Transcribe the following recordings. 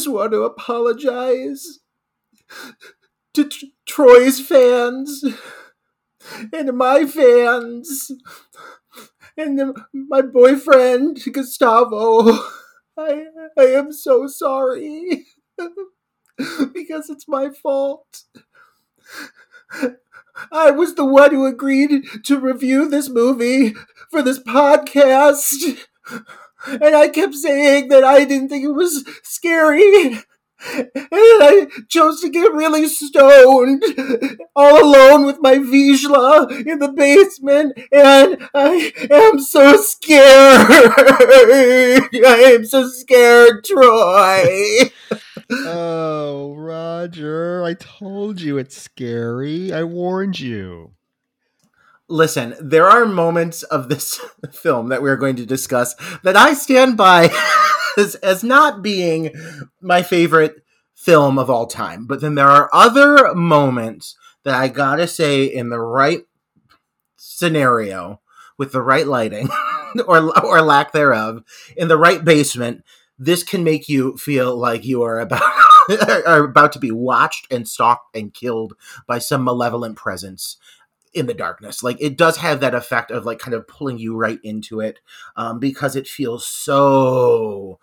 just want to apologize to Tr- Troy's fans and my fans and the, my boyfriend Gustavo. I I am so sorry because it's my fault. I was the one who agreed to review this movie for this podcast. And I kept saying that I didn't think it was scary. And I chose to get really stoned, all alone with my Vizsla in the basement, and I am so scared. I am so scared, Troy. Oh, Roger, I told you it's scary. I warned you. Listen, there are moments of this film that we're going to discuss that I stand by as, as not being my favorite film of all time. But then there are other moments that I gotta say, in the right scenario, with the right lighting, or, or lack thereof, in the right basement, this can make you feel like you are about are about to be watched and stalked and killed by some malevolent presence in the darkness like it does have that effect of like kind of pulling you right into it um, because it feels so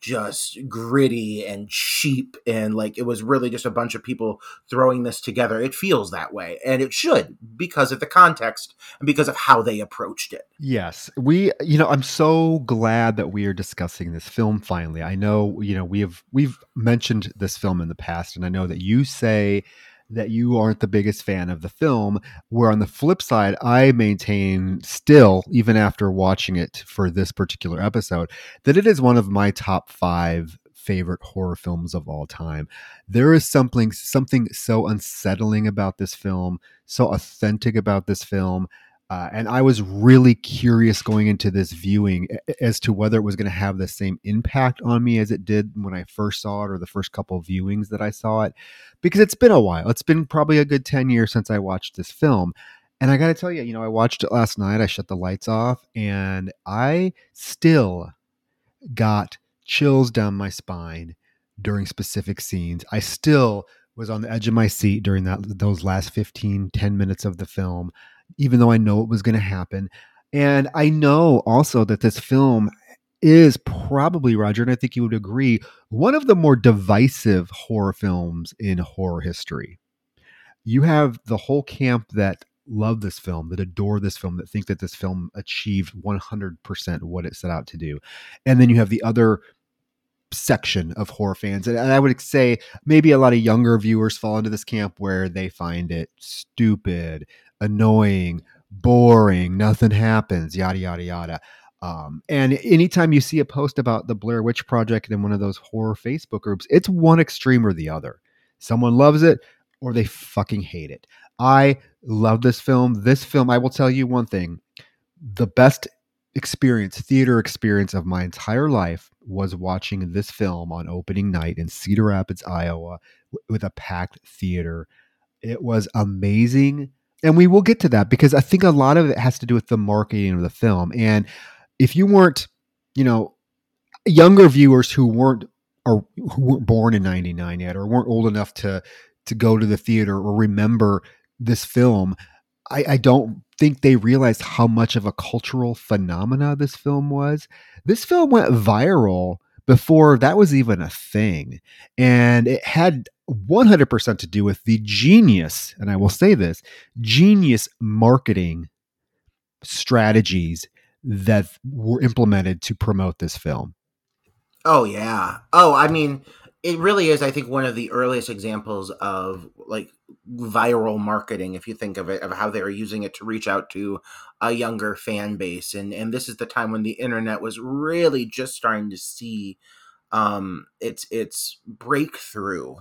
just gritty and cheap and like it was really just a bunch of people throwing this together it feels that way and it should because of the context and because of how they approached it Yes, we. You know, I'm so glad that we are discussing this film finally. I know, you know, we have we've mentioned this film in the past, and I know that you say that you aren't the biggest fan of the film. Where on the flip side, I maintain still, even after watching it for this particular episode, that it is one of my top five favorite horror films of all time. There is something something so unsettling about this film, so authentic about this film. Uh, and I was really curious going into this viewing as to whether it was going to have the same impact on me as it did when I first saw it or the first couple viewings that I saw it. Because it's been a while. It's been probably a good 10 years since I watched this film. And I got to tell you, you know, I watched it last night. I shut the lights off and I still got chills down my spine during specific scenes. I still was on the edge of my seat during that those last 15 10 minutes of the film even though I know it was going to happen. And I know also that this film is probably, Roger, and I think you would agree, one of the more divisive horror films in horror history. You have the whole camp that love this film, that adore this film, that think that this film achieved 100% what it set out to do. And then you have the other section of horror fans. And I would say maybe a lot of younger viewers fall into this camp where they find it stupid, annoying, boring, nothing happens, yada, yada, yada. Um, and anytime you see a post about the Blair Witch Project in one of those horror Facebook groups, it's one extreme or the other. Someone loves it or they fucking hate it. I love this film. This film, I will tell you one thing the best experience, theater experience of my entire life was watching this film on opening night in Cedar Rapids, Iowa, with a packed theater. It was amazing. And we will get to that because I think a lot of it has to do with the marketing of the film. And if you weren't, you know, younger viewers who weren't or who weren't born in 99 yet or weren't old enough to to go to the theater or remember this film, I, I don't think they realized how much of a cultural phenomena this film was. This film went viral before that was even a thing. And it had 100% to do with the genius, and I will say this genius marketing strategies that were implemented to promote this film. Oh yeah. Oh, I mean, it really is. I think one of the earliest examples of like viral marketing, if you think of it, of how they were using it to reach out to a younger fan base, and and this is the time when the internet was really just starting to see um its its breakthrough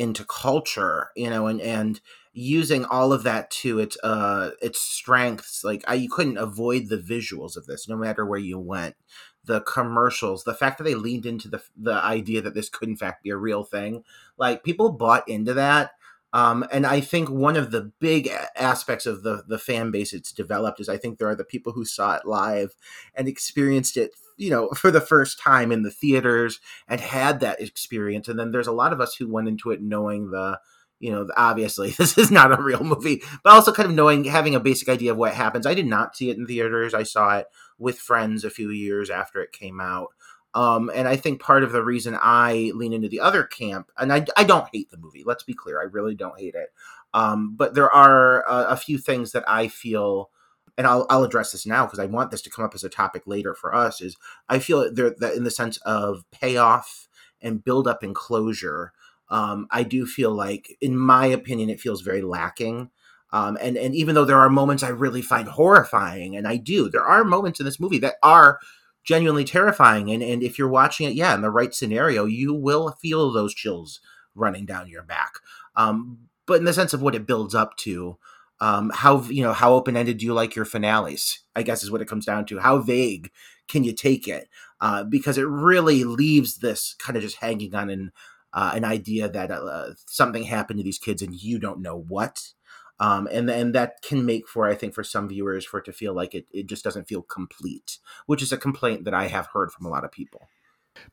into culture, you know, and and using all of that to its uh its strengths. Like I, you couldn't avoid the visuals of this, no matter where you went the commercials, the fact that they leaned into the the idea that this could in fact be a real thing, like people bought into that. Um, and I think one of the big aspects of the the fan base it's developed is I think there are the people who saw it live and experienced it, you know, for the first time in the theaters and had that experience. And then there's a lot of us who went into it knowing the you know, obviously this is not a real movie, but also kind of knowing, having a basic idea of what happens. I did not see it in theaters. I saw it with friends a few years after it came out. Um, and I think part of the reason I lean into the other camp, and I, I don't hate the movie, let's be clear, I really don't hate it. Um, but there are a, a few things that I feel, and I'll, I'll address this now because I want this to come up as a topic later for us, is I feel there that in the sense of payoff and build up and closure, um, I do feel like, in my opinion, it feels very lacking. Um, and and even though there are moments I really find horrifying, and I do, there are moments in this movie that are genuinely terrifying. And and if you're watching it, yeah, in the right scenario, you will feel those chills running down your back. Um, but in the sense of what it builds up to, um, how you know how open ended do you like your finales? I guess is what it comes down to. How vague can you take it? Uh, because it really leaves this kind of just hanging on an uh, an idea that uh, something happened to these kids and you don't know what. Um, and and that can make for I think for some viewers for it to feel like it, it just doesn't feel complete, which is a complaint that I have heard from a lot of people.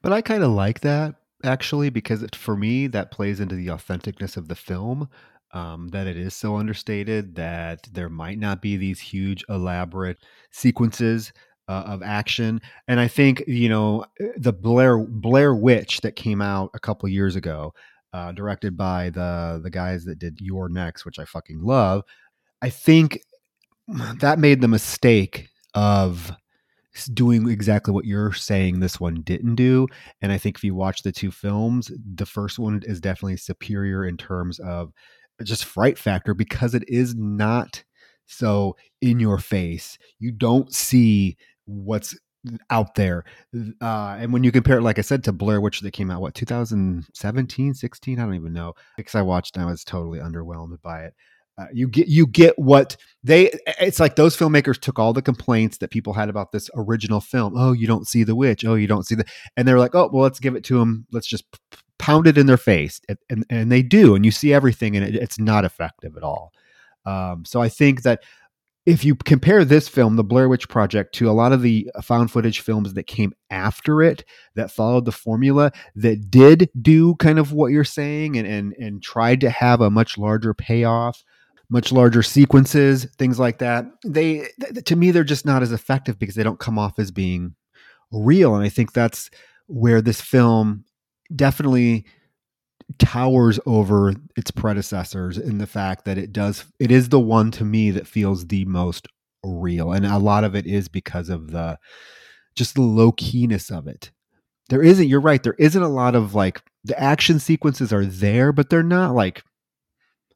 But I kind of like that actually because it, for me that plays into the authenticness of the film. Um, that it is so understated that there might not be these huge elaborate sequences uh, of action. And I think you know the Blair Blair Witch that came out a couple years ago, uh, directed by the the guys that did You're Next, which I fucking love. I think that made the mistake of doing exactly what you're saying this one didn't do and i think if you watch the two films the first one is definitely superior in terms of just fright factor because it is not so in your face you don't see what's out there. Uh, and when you compare it, like I said, to Blair Witch that came out, what, 2017, 16? I don't even know. Because I watched and I was totally underwhelmed by it. Uh, you get you get what they it's like those filmmakers took all the complaints that people had about this original film oh you don't see the witch oh you don't see the and they're like oh well let's give it to them let's just pound it in their face and and, and they do and you see everything and it, it's not effective at all um, so i think that if you compare this film, The Blair Witch Project, to a lot of the found footage films that came after it that followed the formula that did do kind of what you're saying and and and tried to have a much larger payoff, much larger sequences, things like that. They th- to me they're just not as effective because they don't come off as being real and I think that's where this film definitely towers over its predecessors in the fact that it does it is the one to me that feels the most real. And a lot of it is because of the just the low keyness of it. There isn't you're right there isn't a lot of like the action sequences are there but they're not like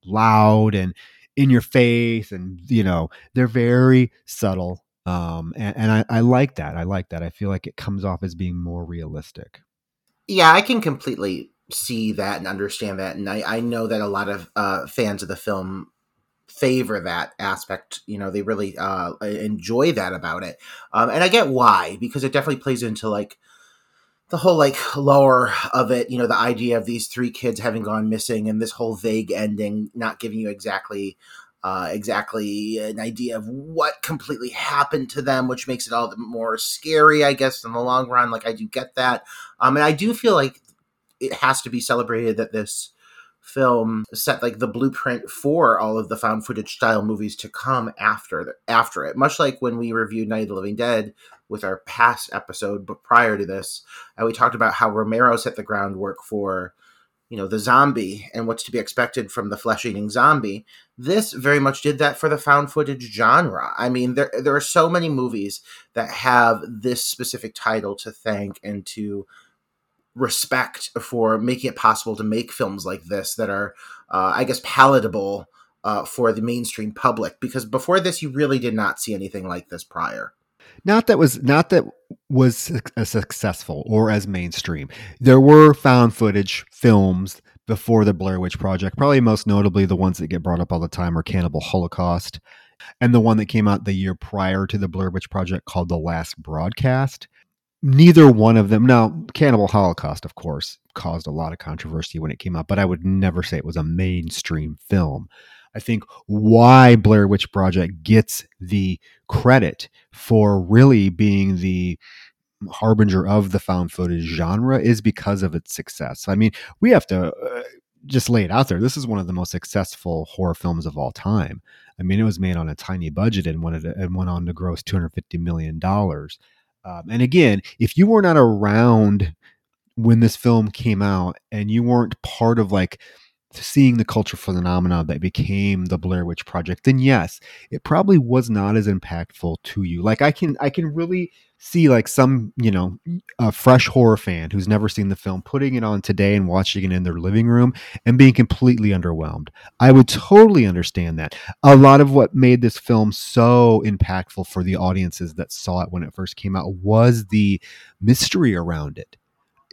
loud and in your face and you know they're very subtle um and, and I, I like that i like that. I feel like it comes off as being more realistic. Yeah i can completely see that and understand that. And I, I know that a lot of uh, fans of the film favor that aspect. You know, they really uh, enjoy that about it. Um, and I get why, because it definitely plays into like the whole like lore of it. You know, the idea of these three kids having gone missing and this whole vague ending, not giving you exactly. Uh, exactly an idea of what completely happened to them, which makes it all the more scary, I guess, in the long run. Like I do get that, um, and I do feel like it has to be celebrated that this film set like the blueprint for all of the found footage style movies to come after the, after it. Much like when we reviewed night of the living dead with our past episode but prior to this and we talked about how romero set the groundwork for you know the zombie and what's to be expected from the flesh eating zombie this very much did that for the found footage genre. I mean there there are so many movies that have this specific title to thank and to respect for making it possible to make films like this that are, uh, I guess, palatable uh, for the mainstream public. Because before this, you really did not see anything like this prior. Not that was not that was as successful or as mainstream. There were found footage films before the Blair Witch Project. Probably most notably, the ones that get brought up all the time are Cannibal Holocaust, and the one that came out the year prior to the Blair Witch Project called The Last Broadcast. Neither one of them. Now, Cannibal Holocaust, of course, caused a lot of controversy when it came out, but I would never say it was a mainstream film. I think why Blair Witch Project gets the credit for really being the harbinger of the found footage genre is because of its success. I mean, we have to uh, just lay it out there. This is one of the most successful horror films of all time. I mean, it was made on a tiny budget and went, and went on to gross $250 million. Um, and again, if you were not around when this film came out and you weren't part of like seeing the culture phenomena that became the Blair Witch Project, then yes, it probably was not as impactful to you. Like I can I can really see like some you know a fresh horror fan who's never seen the film putting it on today and watching it in their living room and being completely underwhelmed. I would totally understand that. A lot of what made this film so impactful for the audiences that saw it when it first came out was the mystery around it.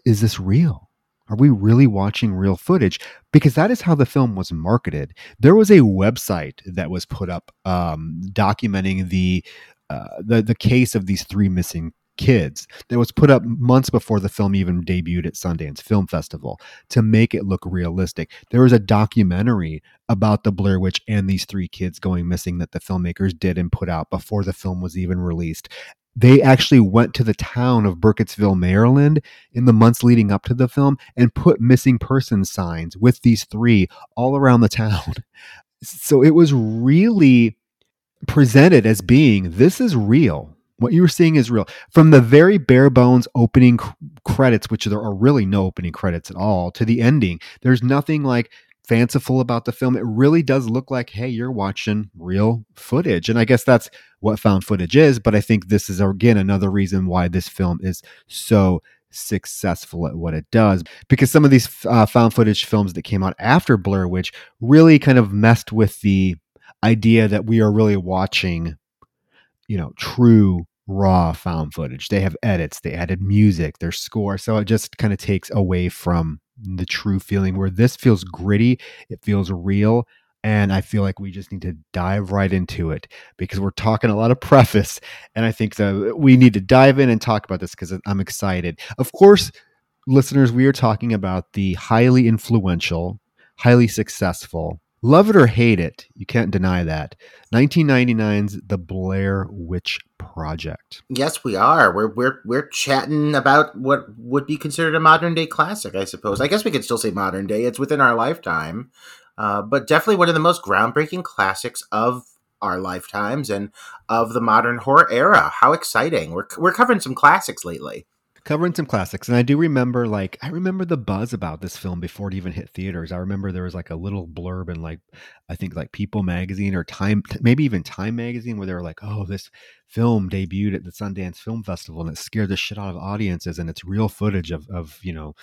Is this real? Are we really watching real footage? Because that is how the film was marketed. There was a website that was put up um, documenting the, uh, the the case of these three missing kids that was put up months before the film even debuted at Sundance Film Festival to make it look realistic. There was a documentary about the Blair Witch and these three kids going missing that the filmmakers did and put out before the film was even released they actually went to the town of Burkittsville, Maryland in the months leading up to the film and put missing person signs with these three all around the town. So it was really presented as being this is real. What you were seeing is real. From the very bare bones opening credits, which there are really no opening credits at all, to the ending, there's nothing like fanciful about the film. It really does look like, hey, you're watching real footage. And I guess that's what found footage is. But I think this is, again, another reason why this film is so successful at what it does because some of these uh, found footage films that came out after Blair Witch really kind of messed with the idea that we are really watching, you know, true raw found footage. They have edits, they added music, their score. So it just kind of takes away from the true feeling where this feels gritty, it feels real. And I feel like we just need to dive right into it because we're talking a lot of preface. And I think that we need to dive in and talk about this because I'm excited. Of course, listeners, we are talking about the highly influential, highly successful, love it or hate it, you can't deny that. 1999's The Blair Witch Project. Yes, we are. We're we're we're chatting about what would be considered a modern day classic, I suppose. I guess we could still say modern day. It's within our lifetime, uh, but definitely one of the most groundbreaking classics of our lifetimes and of the modern horror era. How exciting! We're we're covering some classics lately covering some classics and i do remember like i remember the buzz about this film before it even hit theaters i remember there was like a little blurb in like i think like people magazine or time maybe even time magazine where they were like oh this film debuted at the sundance film festival and it scared the shit out of audiences and it's real footage of of you know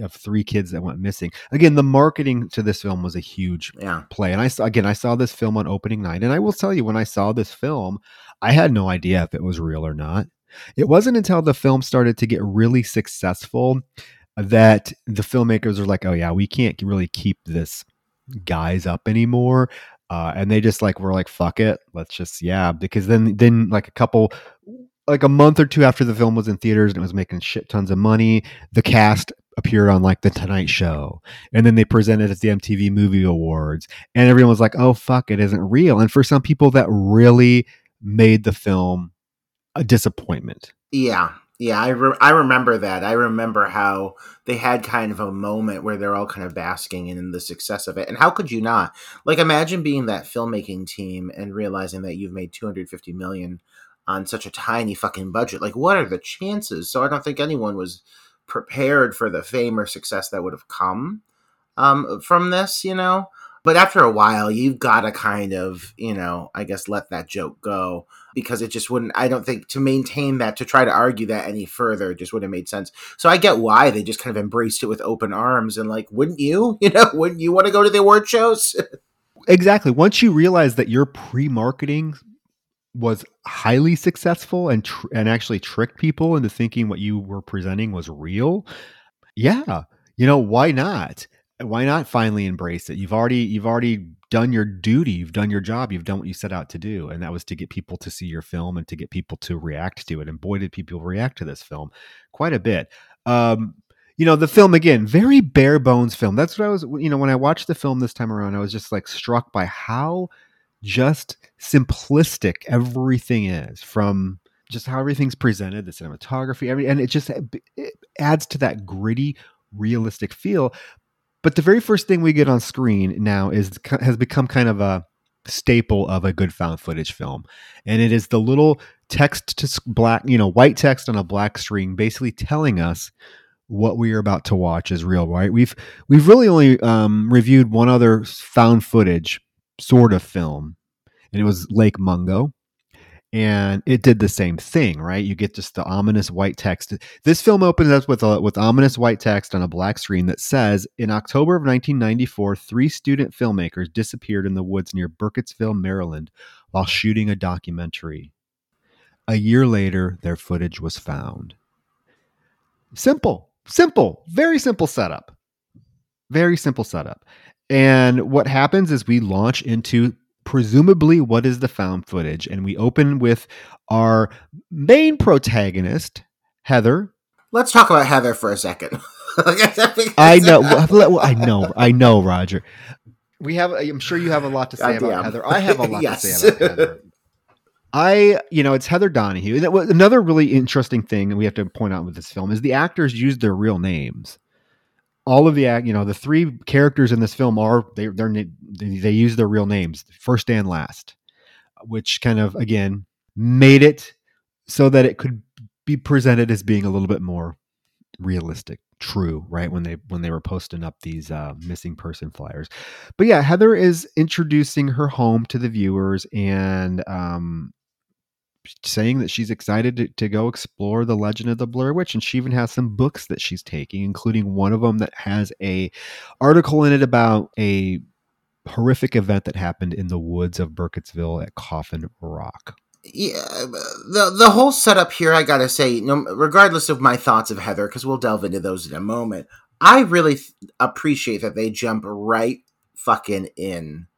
of three kids that went missing. Again, the marketing to this film was a huge yeah. play. And I saw again, I saw this film on opening night, and I will tell you, when I saw this film, I had no idea if it was real or not. It wasn't until the film started to get really successful that the filmmakers were like, "Oh yeah, we can't really keep this guys up anymore." Uh, and they just like were like, "Fuck it, let's just yeah." Because then then like a couple like a month or two after the film was in theaters and it was making shit tons of money, the cast appeared on like the Tonight Show, and then they presented at the MTV Movie Awards, and everyone was like, "Oh fuck, it isn't real." And for some people, that really made the film a disappointment. Yeah. Yeah, I, re- I remember that. I remember how they had kind of a moment where they're all kind of basking in the success of it. And how could you not? Like imagine being that filmmaking team and realizing that you've made 250 million on such a tiny fucking budget. Like what are the chances? So I don't think anyone was prepared for the fame or success that would have come um, from this, you know. But after a while, you've got to kind of, you know, I guess let that joke go because it just wouldn't, I don't think to maintain that, to try to argue that any further, just wouldn't have made sense. So I get why they just kind of embraced it with open arms and like, wouldn't you? You know, wouldn't you want to go to the award shows? exactly. Once you realize that your pre marketing was highly successful and tr- and actually tricked people into thinking what you were presenting was real yeah you know why not why not finally embrace it? You've already you've already done your duty. You've done your job. You've done what you set out to do. And that was to get people to see your film and to get people to react to it. And boy did people react to this film quite a bit. Um you know the film again very bare bones film. That's what i was you know when i watched the film this time around i was just like struck by how just simplistic everything is from just how everything's presented, the cinematography, every, and it just it adds to that gritty, realistic feel. But the very first thing we get on screen now is has become kind of a staple of a good found footage film, and it is the little text to black, you know, white text on a black screen, basically telling us what we are about to watch is real. Right? We've we've really only um, reviewed one other found footage sort of film, and it was Lake Mungo. And it did the same thing, right? You get just the ominous white text. This film opens up with a, with ominous white text on a black screen that says, "In October of 1994, three student filmmakers disappeared in the woods near Burkittsville, Maryland, while shooting a documentary. A year later, their footage was found." Simple, simple, very simple setup. Very simple setup. And what happens is we launch into presumably what is the found footage. And we open with our main protagonist, Heather. Let's talk about Heather for a second. I know, I know, I know, Roger. We have. I'm sure you have a lot to say God about damn. Heather. I have a lot yes. to say about Heather. I, you know, it's Heather Donahue. Another really interesting thing we have to point out with this film is the actors use their real names all of the act, you know the three characters in this film are they they're they use their real names first and last which kind of again made it so that it could be presented as being a little bit more realistic true right when they when they were posting up these uh, missing person flyers. But yeah heather is introducing her home to the viewers and um saying that she's excited to, to, go explore the legend of the Blair Witch, and she even has some books that she's taking, including one of them that has a article in it about a horrific event that happened in the woods of Burkittsville at Coffin Rock. Yeah, the the whole setup here, I gotta say, no, regardless of my thoughts of Heather, because we'll delve into those in a moment. I really th- appreciate that they jump right fucking in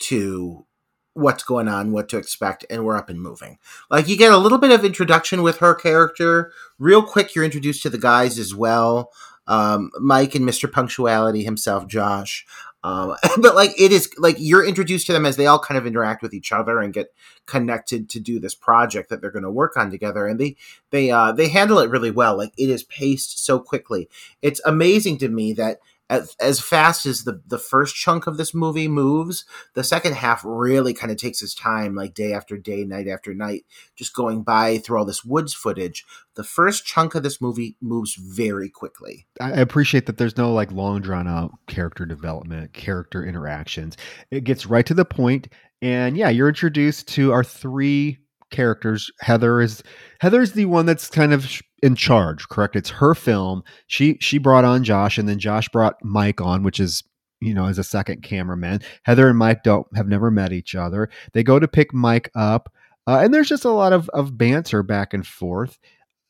to what's going on, what to expect, and we're up and moving. Like you get a little bit of introduction with her character. Real quick, you're introduced to the guys as well. Um, Mike and Mr. Punctuality himself, Josh. Um, but like it is like you're introduced to them as they all kind of interact with each other and get connected to do this project that they're going to work on together and they they uh they handle it really well like it is paced so quickly it's amazing to me that as, as fast as the the first chunk of this movie moves, the second half really kind of takes its time, like day after day, night after night, just going by through all this woods footage. The first chunk of this movie moves very quickly. I appreciate that there's no like long drawn out character development, character interactions. It gets right to the point, and yeah, you're introduced to our three characters. Heather is Heather's the one that's kind of in charge, correct? It's her film. She she brought on Josh, and then Josh brought Mike on, which is you know as a second cameraman. Heather and Mike don't have never met each other. They go to pick Mike up, uh, and there's just a lot of of banter back and forth.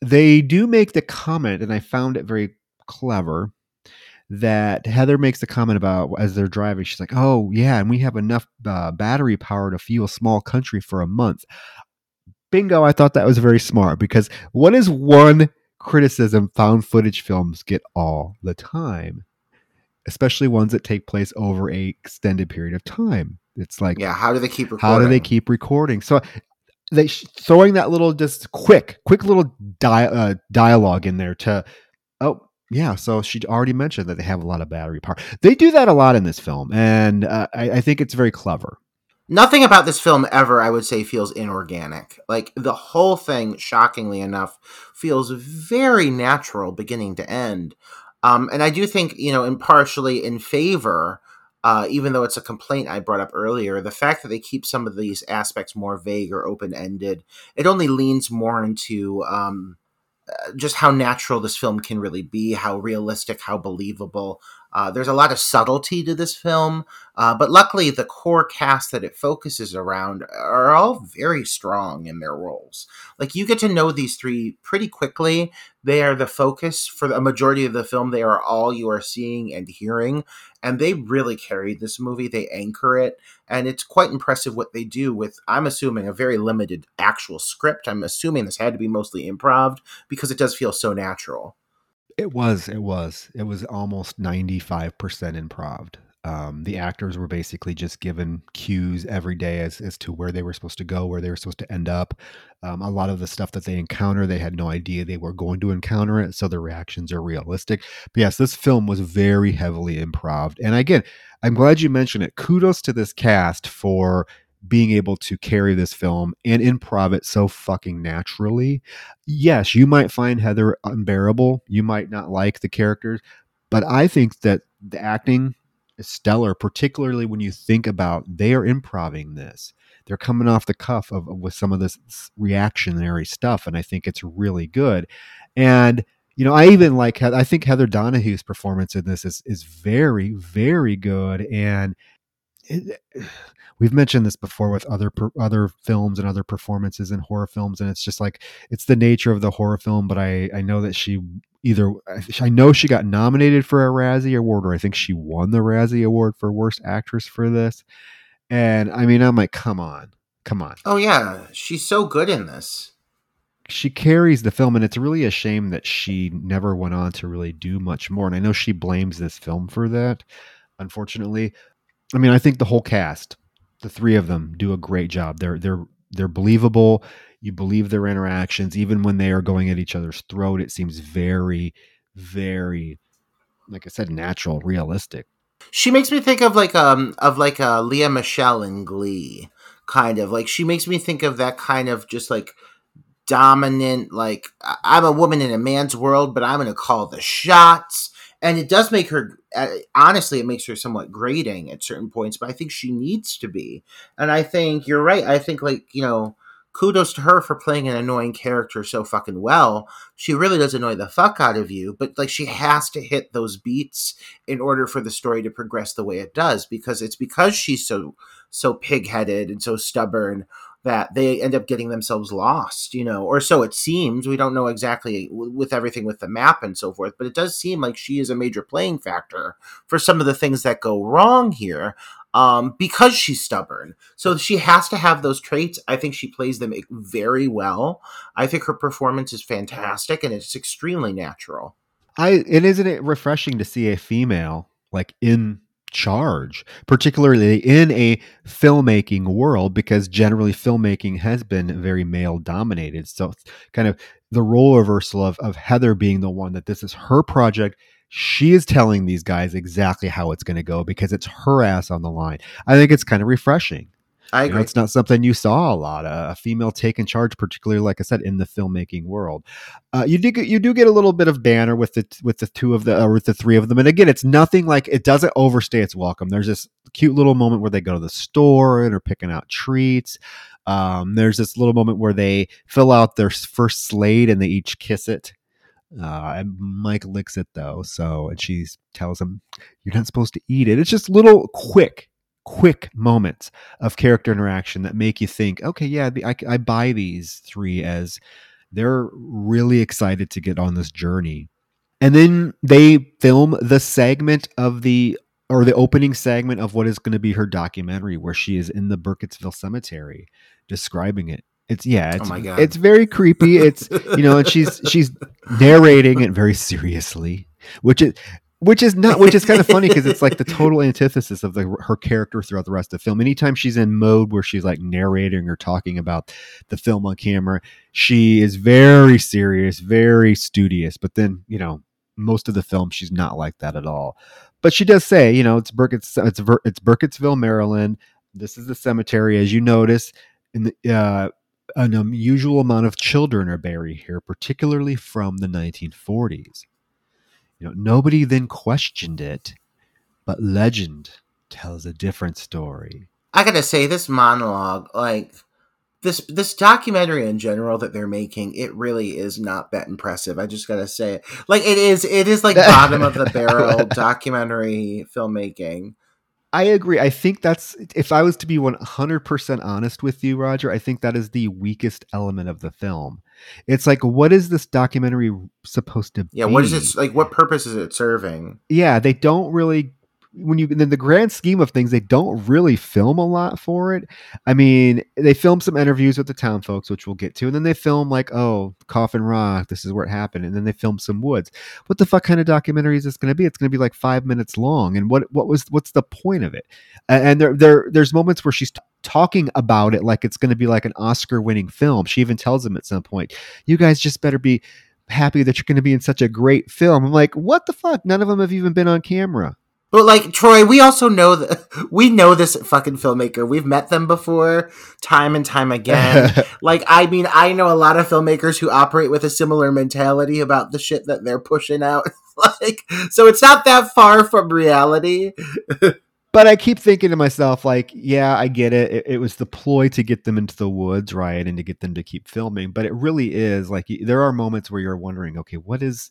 They do make the comment, and I found it very clever that Heather makes the comment about as they're driving. She's like, "Oh yeah, and we have enough uh, battery power to fuel a small country for a month." Bingo, I thought that was very smart because what is one criticism found footage films get all the time? Especially ones that take place over a extended period of time. It's like, yeah, how do they keep recording? How do they keep recording? So they throwing that little just quick, quick little di- uh, dialogue in there to, oh, yeah, so she already mentioned that they have a lot of battery power. They do that a lot in this film, and uh, I, I, think it's very clever nothing about this film ever i would say feels inorganic like the whole thing shockingly enough feels very natural beginning to end um, and i do think you know impartially in favor uh, even though it's a complaint I brought up earlier, the fact that they keep some of these aspects more vague or open ended, it only leans more into um, uh, just how natural this film can really be, how realistic, how believable. Uh, there's a lot of subtlety to this film, uh, but luckily the core cast that it focuses around are all very strong in their roles. Like you get to know these three pretty quickly. They are the focus for the majority of the film. They are all you are seeing and hearing, and they really carry this movie. They anchor it, and it's quite impressive what they do with. I'm assuming a very limited actual script. I'm assuming this had to be mostly improv because it does feel so natural. It was. It was. It was almost ninety five percent improv. Um, the actors were basically just given cues every day as, as to where they were supposed to go, where they were supposed to end up. Um, a lot of the stuff that they encounter, they had no idea they were going to encounter it, so the reactions are realistic. But yes, this film was very heavily improv. And again, I'm glad you mentioned it. Kudos to this cast for being able to carry this film and improv it so fucking naturally. Yes, you might find Heather unbearable. You might not like the characters, but I think that the acting is stellar, particularly when you think about they are improving this. They're coming off the cuff of, with some of this reactionary stuff, and I think it's really good. And you know, I even like I think Heather Donahue's performance in this is is very very good, and it, eh, we've mentioned this before with other other films and other performances in horror films and it's just like it's the nature of the horror film but i i know that she either i know she got nominated for a razzie award or i think she won the razzie award for worst actress for this and i mean i'm like come on come on. Oh yeah she's so good in this. She carries the film and it's really a shame that she never went on to really do much more and i know she blames this film for that unfortunately I mean, I think the whole cast, the three of them, do a great job. They're they're they're believable. You believe their interactions, even when they are going at each other's throat. It seems very, very, like I said, natural, realistic. She makes me think of like um of like uh, Lea Michele in Glee, kind of like she makes me think of that kind of just like dominant like I'm a woman in a man's world, but I'm gonna call the shots and it does make her uh, honestly it makes her somewhat grating at certain points but i think she needs to be. And i think you're right i think like you know kudos to her for playing an annoying character so fucking well. She really does annoy the fuck out of you but like she has to hit those beats in order for the story to progress the way it does because it's because she's so so pig-headed and so stubborn that they end up getting themselves lost, you know, or so it seems. We don't know exactly with everything with the map and so forth, but it does seem like she is a major playing factor for some of the things that go wrong here um, because she's stubborn. So she has to have those traits. I think she plays them very well. I think her performance is fantastic and it's extremely natural. I and isn't it refreshing to see a female like in charge, particularly in a filmmaking world, because generally filmmaking has been very male dominated. So, kind of the role reversal of, of Heather being the one that this is her project. She is telling these guys exactly how it's going to go because it's her ass on the line. I think it's kind of refreshing. I agree. You know, it's not something you saw a lot. Uh, a female taking charge, particularly like I said, in the filmmaking world. Uh, you do get, you do get a little bit of banner with the with the two of the or with the three of them, and again, it's nothing like it doesn't overstay its welcome. There's this cute little moment where they go to the store and are picking out treats. Um, there's this little moment where they fill out their first slate and they each kiss it. Uh, and Mike licks it though, so and she tells him, "You're not supposed to eat it." It's just little quick quick moments of character interaction that make you think, okay, yeah, I, I buy these three as they're really excited to get on this journey. And then they film the segment of the or the opening segment of what is going to be her documentary where she is in the Burkittsville cemetery describing it. It's yeah, oh it's, oh it's very creepy. It's you know, and she's she's narrating it very seriously, which is which is not which is kind of funny because it's like the total antithesis of the, her character throughout the rest of the film. Anytime she's in mode where she's like narrating or talking about the film on camera she is very serious very studious but then you know most of the film she's not like that at all. But she does say you know it's Burkitt's it's, it's Burkittsville Maryland. This is the cemetery as you notice in the uh, an unusual amount of children are buried here particularly from the 1940s you know, nobody then questioned it, but legend tells a different story. I gotta say, this monologue, like this this documentary in general that they're making, it really is not that impressive. I just gotta say it. Like it is it is like bottom of the barrel documentary filmmaking. I agree. I think that's if I was to be 100% honest with you, Roger, I think that is the weakest element of the film. It's like what is this documentary supposed to Yeah, be? what is it like what purpose is it serving? Yeah, they don't really when you in the grand scheme of things, they don't really film a lot for it. I mean, they film some interviews with the town folks, which we'll get to, and then they film like, oh, Coffin Rock, this is where it happened, and then they film some woods. What the fuck kind of documentary is this going to be? It's going to be like five minutes long, and what what was what's the point of it? And there there there's moments where she's t- talking about it like it's going to be like an Oscar winning film. She even tells them at some point, "You guys just better be." happy that you're going to be in such a great film. I'm like, what the fuck? None of them have even been on camera. But like Troy, we also know that we know this fucking filmmaker. We've met them before, time and time again. like, I mean, I know a lot of filmmakers who operate with a similar mentality about the shit that they're pushing out. like, so it's not that far from reality. but I keep thinking to myself, like, yeah, I get it. it. It was the ploy to get them into the woods, right, and to get them to keep filming. But it really is like there are moments where you're wondering, okay, what is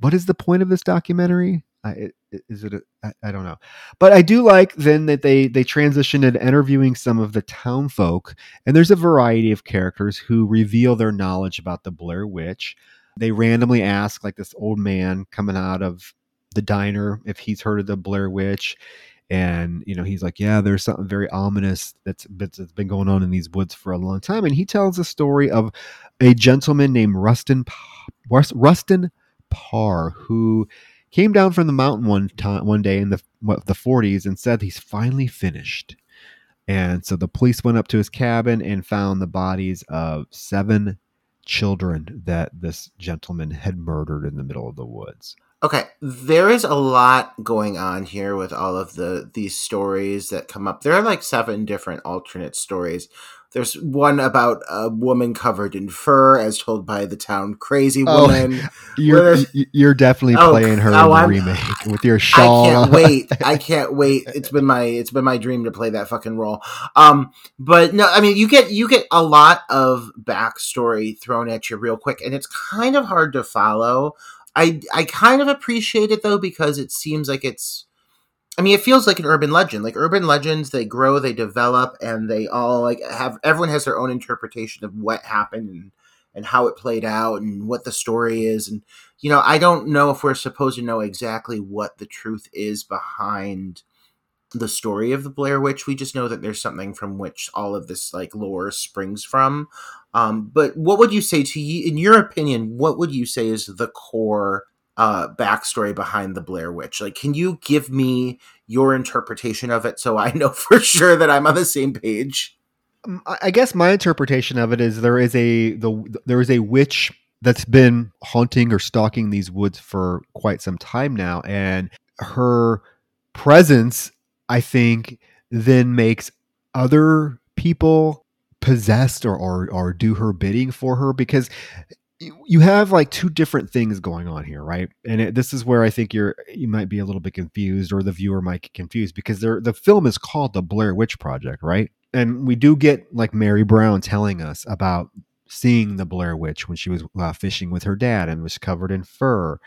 what is the point of this documentary? I, is it? A, I, I don't know, but I do like then that they they transition into interviewing some of the town folk, and there's a variety of characters who reveal their knowledge about the Blair Witch. They randomly ask like this old man coming out of the diner if he's heard of the Blair Witch, and you know he's like, yeah, there's something very ominous that's that's been going on in these woods for a long time, and he tells a story of a gentleman named Rustin Rustin Parr who came down from the mountain one time one day in the what, the 40s and said he's finally finished. And so the police went up to his cabin and found the bodies of seven children that this gentleman had murdered in the middle of the woods. Okay, there is a lot going on here with all of the these stories that come up. There are like seven different alternate stories. There's one about a woman covered in fur, as told by the town crazy oh, woman. Oh, you're you're definitely oh, playing her oh, in the I'm, remake with your shawl. I can't wait. I can't wait. It's been my it's been my dream to play that fucking role. Um, but no, I mean you get you get a lot of backstory thrown at you real quick, and it's kind of hard to follow. I I kind of appreciate it though because it seems like it's I mean, it feels like an urban legend. Like urban legends, they grow, they develop, and they all like have everyone has their own interpretation of what happened and and how it played out and what the story is. And you know, I don't know if we're supposed to know exactly what the truth is behind the story of the Blair Witch. We just know that there's something from which all of this like lore springs from. Um, but what would you say to you, in your opinion, what would you say is the core uh, backstory behind the Blair Witch. Like, can you give me your interpretation of it so I know for sure that I'm on the same page? I guess my interpretation of it is there is a the there is a witch that's been haunting or stalking these woods for quite some time now, and her presence, I think, then makes other people possessed or, or or do her bidding for her because you have like two different things going on here, right? And it, this is where I think you're you might be a little bit confused, or the viewer might get confused because the film is called the Blair Witch Project, right? And we do get like Mary Brown telling us about seeing the Blair Witch when she was uh, fishing with her dad and was covered in fur.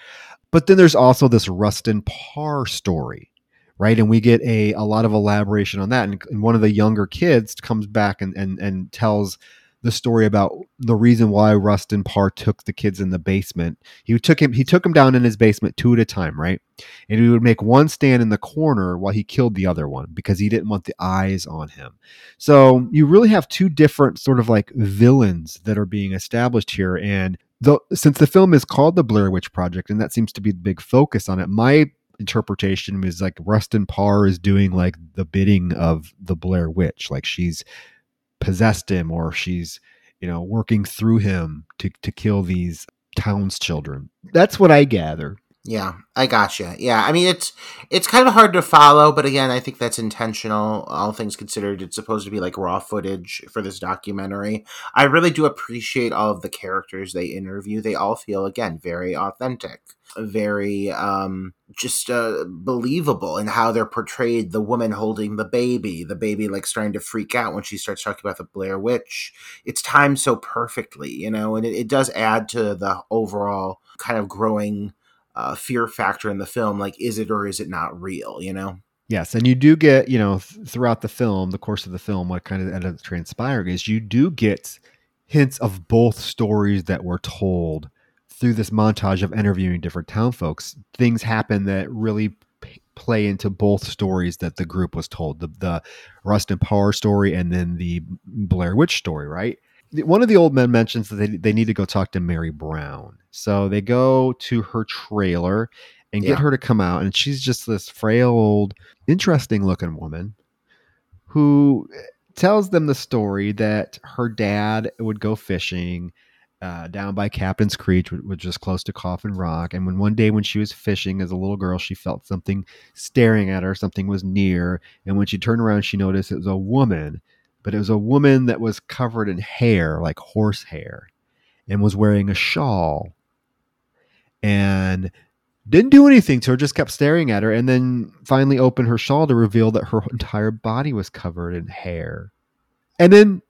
But then there's also this Rustin Parr story, right? And we get a a lot of elaboration on that. And, and one of the younger kids comes back and and and tells the story about the reason why Rustin Parr took the kids in the basement. He took him he took him down in his basement two at a time, right? And he would make one stand in the corner while he killed the other one because he didn't want the eyes on him. So you really have two different sort of like villains that are being established here. And the, since the film is called the Blair Witch Project, and that seems to be the big focus on it, my interpretation is like Rustin Parr is doing like the bidding of the Blair Witch. Like she's possessed him or she's you know working through him to to kill these town's children. That's what i gather Yeah, I gotcha. Yeah, I mean it's it's kind of hard to follow, but again, I think that's intentional. All things considered, it's supposed to be like raw footage for this documentary. I really do appreciate all of the characters they interview. They all feel again very authentic, very um just uh, believable in how they're portrayed. The woman holding the baby, the baby like starting to freak out when she starts talking about the Blair Witch. It's timed so perfectly, you know, and it, it does add to the overall kind of growing uh, fear factor in the film like is it or is it not real you know? Yes and you do get you know th- throughout the film the course of the film what kind of ended up transpiring is you do get hints of both stories that were told through this montage of interviewing different town folks. Things happen that really p- play into both stories that the group was told the, the Rustin Parr story and then the blair witch story right? One of the old men mentions that they, they need to go talk to Mary Brown. So they go to her trailer and get Yeah. her to come out. And she's just this frail, old, interesting looking woman who tells them the story that her dad would go fishing uh, down by Captain's Creek, which was close to Coffin Rock. And when one day when she was fishing as a little girl, she felt something staring at her, something was near. And when she turned around, she noticed it was a woman but it was a woman that was covered in hair, like horse hair, and was wearing a shawl and didn't do anything to her, just kept staring at her, and then finally opened her shawl to reveal that her entire body was covered in hair. And then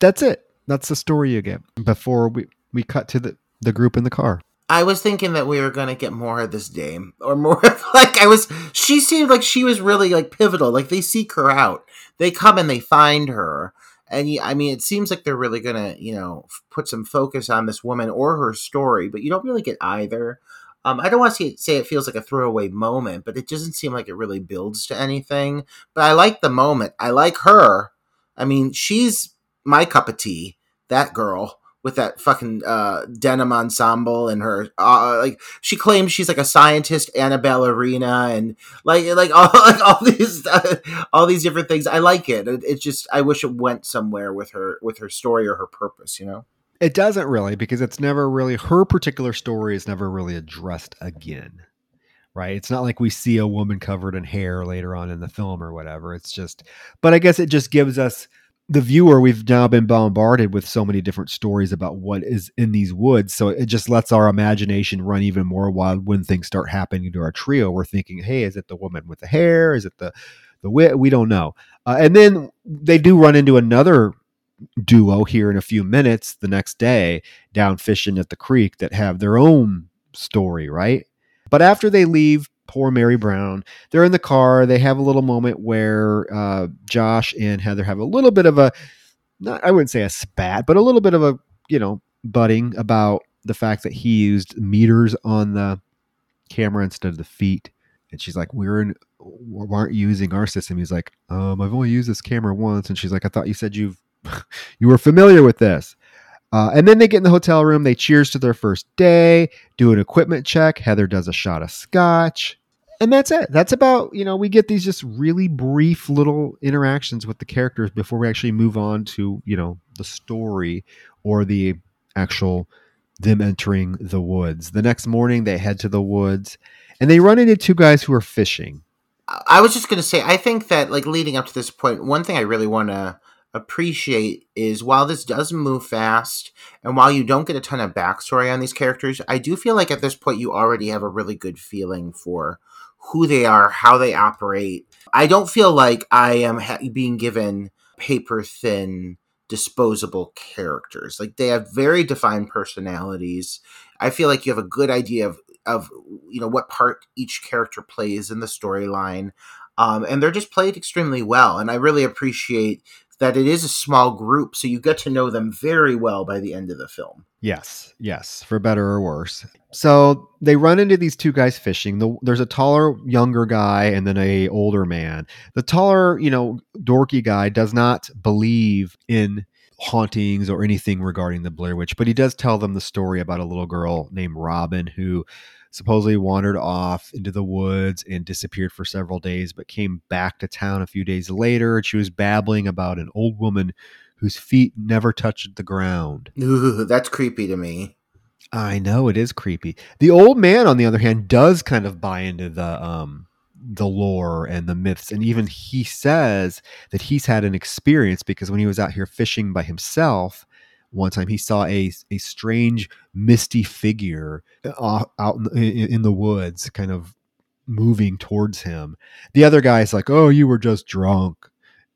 that's it. That's the story you get before we, we cut to the, the group in the car. i was thinking that we were going to get more of this dame or more of like i was she seemed like she was really like pivotal like they seek her out they come and they find her and i mean it seems like they're really to you know put some focus on this woman or her story but you don't really get either um, I don't want to say it feels like a throwaway moment, but it doesn't seem like it really builds to anything. But I like the moment. I like her. I mean, she's my cup of tea. That girl with that fucking uh, denim ensemble and her uh, like she claims she's like a scientist and a ballerina and like like all like all these uh, all these different things. I like it. it. It's just I wish it went somewhere with her with her story or her purpose. You know. It doesn't really because it's never really her particular story is never really addressed again. Right? It's not like we see a woman covered in hair later on in the film or whatever. It's just but I guess it just gives us the viewer we've now been bombarded with so many different stories about what is in these woods. So it just lets our imagination run even more wild when things start happening to our trio. We're thinking hey is it the woman with the hair? Is it the the wit? We don't know. Uh, and then they do run into another duo here in a few minutes the next day down fishing at the creek that have their own story, right? But after they leave poor Mary Brown, they're in the car. They have a little moment where uh, Josh and Heather have a little bit of a, not I wouldn't say a spat, but a little bit of a, you know, butting about the fact that he used meters on the camera instead of the feet. And she's like, "We're in, we aren't using our system." He's like, "Um, I've only used this camera once." And she's like, "I thought you said you've you were familiar with this." Uh, and then they get in the hotel room. They cheers to their first day, do an equipment check. Heather does a shot of scotch. And that's it. That's about, you know, we get these just really brief little interactions with the characters before we actually move on to, you know, the story or the actual them entering the woods. The next morning, they head to the woods and they run into two guys who are fishing. I was just going to say, I think that like leading up to this point, one thing I really want to appreciate is while this does move fast and while you don't get a ton of backstory on these characters, I do feel like at this point you already have a really good feeling for who they are, how they operate. I don't feel like I am ha- being given paper thin disposable characters. Like they have very defined personalities. I feel like you have a good idea of of you know what part each character plays in the storyline. Um, and they're just played extremely well. And I really appreciate that it is a small group, so you get to know them very well by the end of the film. Yes, yes, for better or worse. So they run into these two guys fishing. The, there's a taller, younger guy, and then a older man. The taller, you know, dorky guy does not believe in hauntings or anything regarding the Blair Witch, but he does tell them the story about a little girl named Robin who supposedly wandered off into the woods and disappeared for several days, but came back to town a few days later. And she was babbling about an old woman whose feet never touched the ground. Ooh, that's creepy to me. I know it is creepy. The old man, on the other hand, does kind of buy into the um the lore and the myths, and even he says that he's had an experience because when he was out here fishing by himself, one time he saw a a strange misty figure uh, out in the, in the woods, kind of moving towards him. The other guy's like, "Oh, you were just drunk,"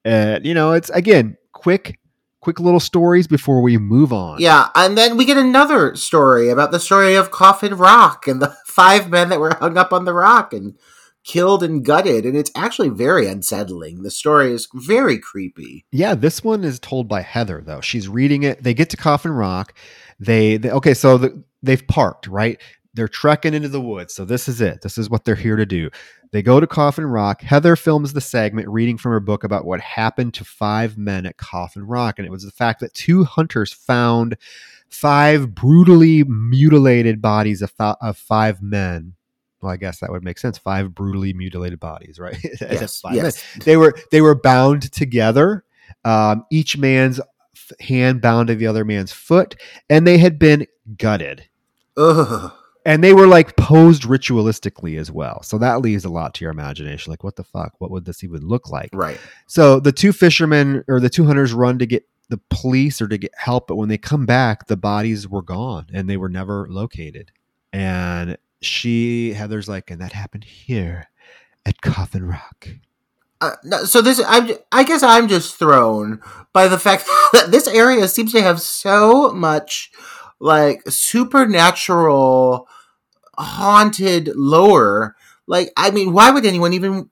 and you know, it's again quick quick little stories before we move on. Yeah, and then we get another story about the story of Coffin Rock and the five men that were hung up on the rock and killed and gutted. And it's actually very unsettling. The story is very creepy. Yeah, this one is told by Heather, though. She's reading it. They get to Coffin Rock. They, they okay, so the, they've parked, right? They're trekking into the woods. So this is it. This is what they're here to do. They go to Coffin Rock. Heather films the segment reading from her book about what happened to five men at Coffin Rock. And it was the fact that two hunters found five brutally mutilated bodies of, of five men. Well, I guess that would make sense. Five brutally mutilated bodies, right? yes, yes. They were they were bound together. Um, each man's hand bound to the other man's foot, and they had been gutted. Ugh and they were like posed ritualistically as well. So that leaves a lot to your imagination. Like, what the fuck? What would this even look like? Right. So the two fishermen or the two hunters run to get the police or to get help, but when they come back, the bodies were gone and they were never located. And she, Heather's like, and that happened here at Coffin Rock. Uh, so this, I, I guess I'm just thrown by the fact that this area seems to have so much like supernatural haunted lore. Like, I mean, why would anyone even?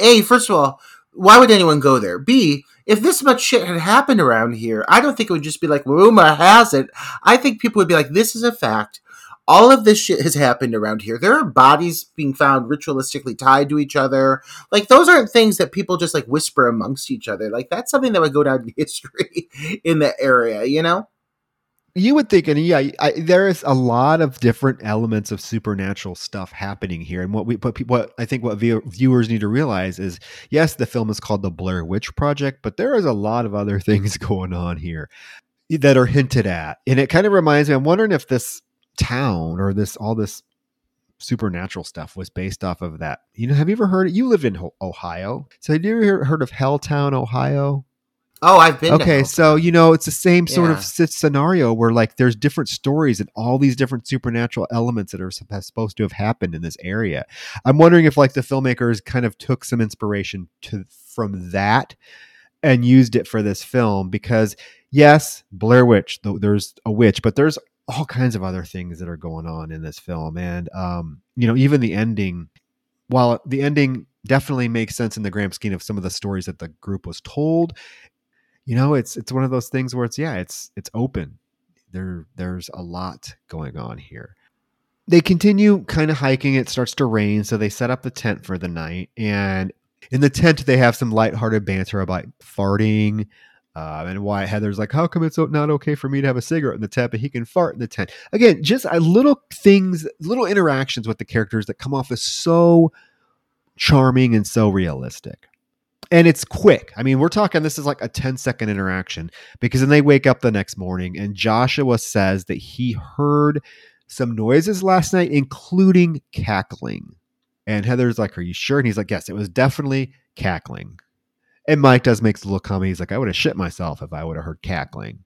A, first of all, why would anyone go there? B, if this much shit had happened around here, I don't think it would just be like rumor has it. I think people would be like, this is a fact. All of this shit has happened around here. There are bodies being found ritualistically tied to each other. Like those aren't things that people just like whisper amongst each other. Like that's something that would go down in history in the area, you know? You would think, and yeah, I, there is a lot of different elements of supernatural stuff happening here. And what we, what, what I think, what view, viewers need to realize is, yes, the film is called the Blair Witch Project, but there is a lot of other things going on here that are hinted at. And it kind of reminds me. I'm wondering if this town or this all this supernatural stuff was based off of that. You know, have you ever heard? You lived in Ohio, so have you ever heard of Helltown, Ohio? Oh, I've been. Okay, so you know it's the same sort yeah. of scenario where like there's different stories and all these different supernatural elements that are supposed to have happened in this area. I'm wondering if like the filmmakers kind of took some inspiration to from that and used it for this film because yes, Blair Witch, there's a witch, but there's all kinds of other things that are going on in this film, and um, you know even the ending. While the ending definitely makes sense in the grand scheme of some of the stories that the group was told you know, it's it's one of those things where it's yeah, it's it's open. There there's a lot going on here. They continue kind of hiking. It starts to rain, so they set up the tent for the night. And in the tent, they have some lighthearted banter about farting. Uh, and why Heather's like, how come it's not okay for me to have a cigarette in the tent, but he can fart in the tent? Again, just a little things, little interactions with the characters that come off as so charming and so realistic and it's quick. I mean, we're talking this is like a 10 second interaction because then they wake up the next morning and Joshua says that he heard some noises last night, including cackling. And Heather's like, Are you sure? And he's like, Yes, it was definitely cackling. And Mike does make a little comment. He's like, I would have shit myself if I would have heard cackling.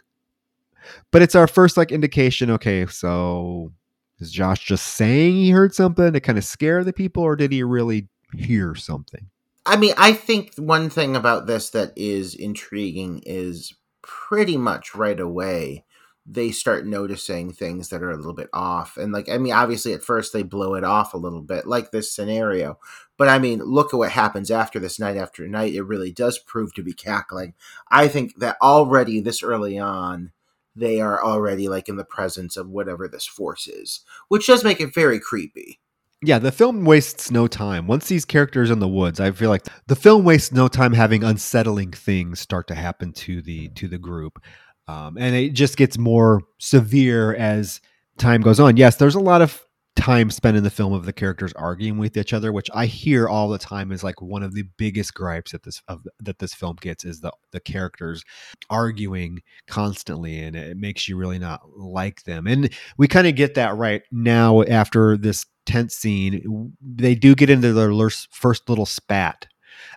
But it's our first like indication. Okay, so is Josh just saying he heard something to kind of scare the people, or did he really hear something? I mean, I think one thing about this that is intriguing is pretty much right away they start noticing things that are a little bit off. And like, I mean, obviously at first they blow it off a little bit, like this scenario. But I mean, look at what happens after this night after night. It really does prove to be cackling. I think that already this early on, they are already like in the presence of whatever this force is, which does make it very creepy yeah, the film wastes no time. Once these characters in the woods, I feel like the film wastes no time having unsettling things start to happen to the to the group, um, and it just gets more severe as time goes on. Yes, there's a lot of time spent in the film of the characters arguing with each other, which I hear all the time is like one of the biggest gripes that this of, that this film gets is the the characters arguing constantly, and it makes you really not like them. And we kind of get that right now after this tense scene. They do get into their first little spat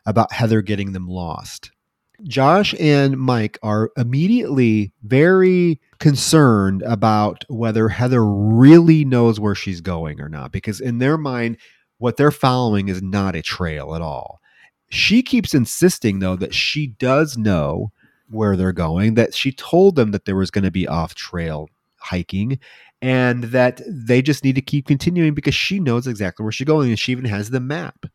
about Heather getting them lost. Josh and Mike are immediately very concerned about whether Heather really knows where she's going or not, because in their mind, what they're following is not a trail at all. She keeps insisting, though, that she does know where they're going, that she told them that there was going to be off trail hiking, and that they just need to keep continuing because she knows exactly where she's going. And she even has the map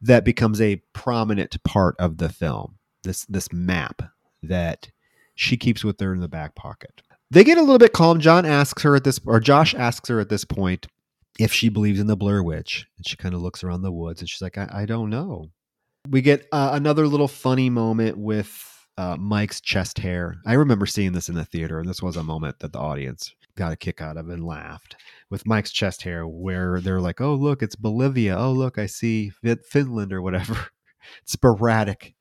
that becomes a prominent part of the film this this map that she keeps with her in the back pocket. They get a little bit calm. John asks her at this, or Josh asks her at this point if she believes in the Blair Witch, and she kind of looks around the woods and she's like, "I, I don't know." We get uh, another little funny moment with uh, Mike's chest hair. I remember seeing this in the theater, and this was a moment that the audience got a kick out of and laughed with Mike's chest hair, where they're like, "Oh, look, it's Bolivia. Oh, look, I see Finland or whatever." Sporadic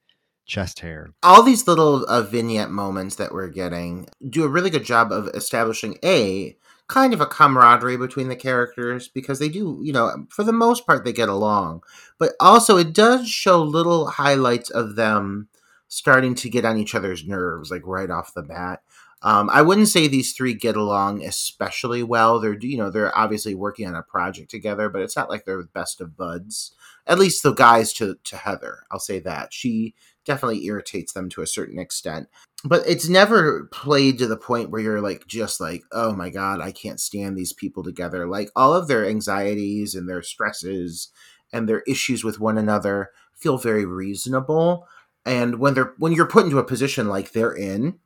chest hair. All these little uh, vignette moments that we're getting do a really good job of establishing a kind of a camaraderie between the characters because they do, you know, for the most part they get along. But also it does show little highlights of them starting to get on each other's nerves like right off the bat. Um, I wouldn't say these three get along especially well. They're you know they're obviously working on a project together, but it's not like they're the best of buds. At least the guys to to Heather, I'll say that she definitely irritates them to a certain extent. But it's never played to the point where you're like just like, oh my god, I can't stand these people together. Like all of their anxieties and their stresses and their issues with one another feel very reasonable. And when they're when you're put into a position like they're in,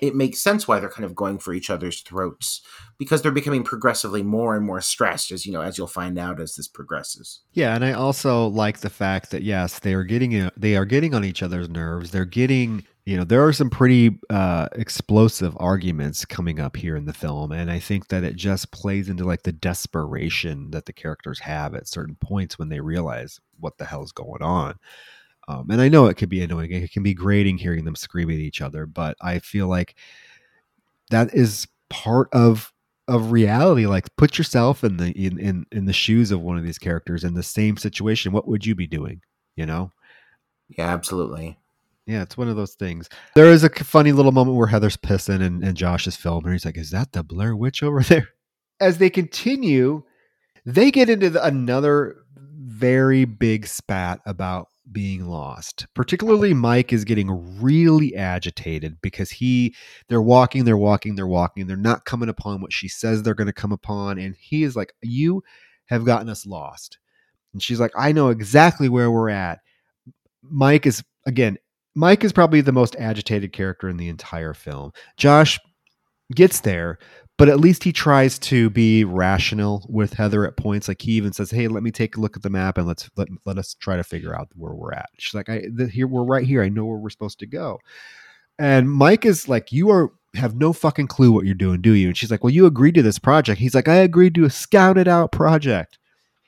it makes sense why they're kind of going for each other's throats because they're becoming progressively more and more stressed as you know as you'll find out as this progresses. Yeah and i also like the fact that yes they are getting they are getting on each other's nerves. They're getting you know there are some pretty uh, explosive arguments coming up here in the film and i think that it just plays into like the desperation that the characters have at certain points when they realize what the hell's going on um, and I know it can be annoying. It can be grating hearing them scream at each other, but I feel like that is part of of reality. Like put yourself in the in, in in the shoes of one of these characters in the same situation. What would you be doing? You know? Yeah, absolutely. Yeah, it's one of those things. There is a funny little moment where Heather's pissing and, and Josh is filming. He's like, "Is that the Blair Witch over there?" As they continue, they get into the, another very big spat about being lost. Particularly Mike is getting really agitated because he they're walking, they're walking, they're walking, they're not coming upon what she says they're going to come upon and he is like you have gotten us lost. And she's like I know exactly where we're at. Mike is again Mike is probably the most agitated character in the entire film. Josh gets there, but at least he tries to be rational with Heather at points. Like he even says, "Hey, let me take a look at the map and let's let, let us try to figure out where we're at." She's like, "I the, here we're right here. I know where we're supposed to go." And Mike is like, "You are have no fucking clue what you're doing, do you?" And she's like, "Well, you agreed to this project." He's like, "I agreed to a scouted out project."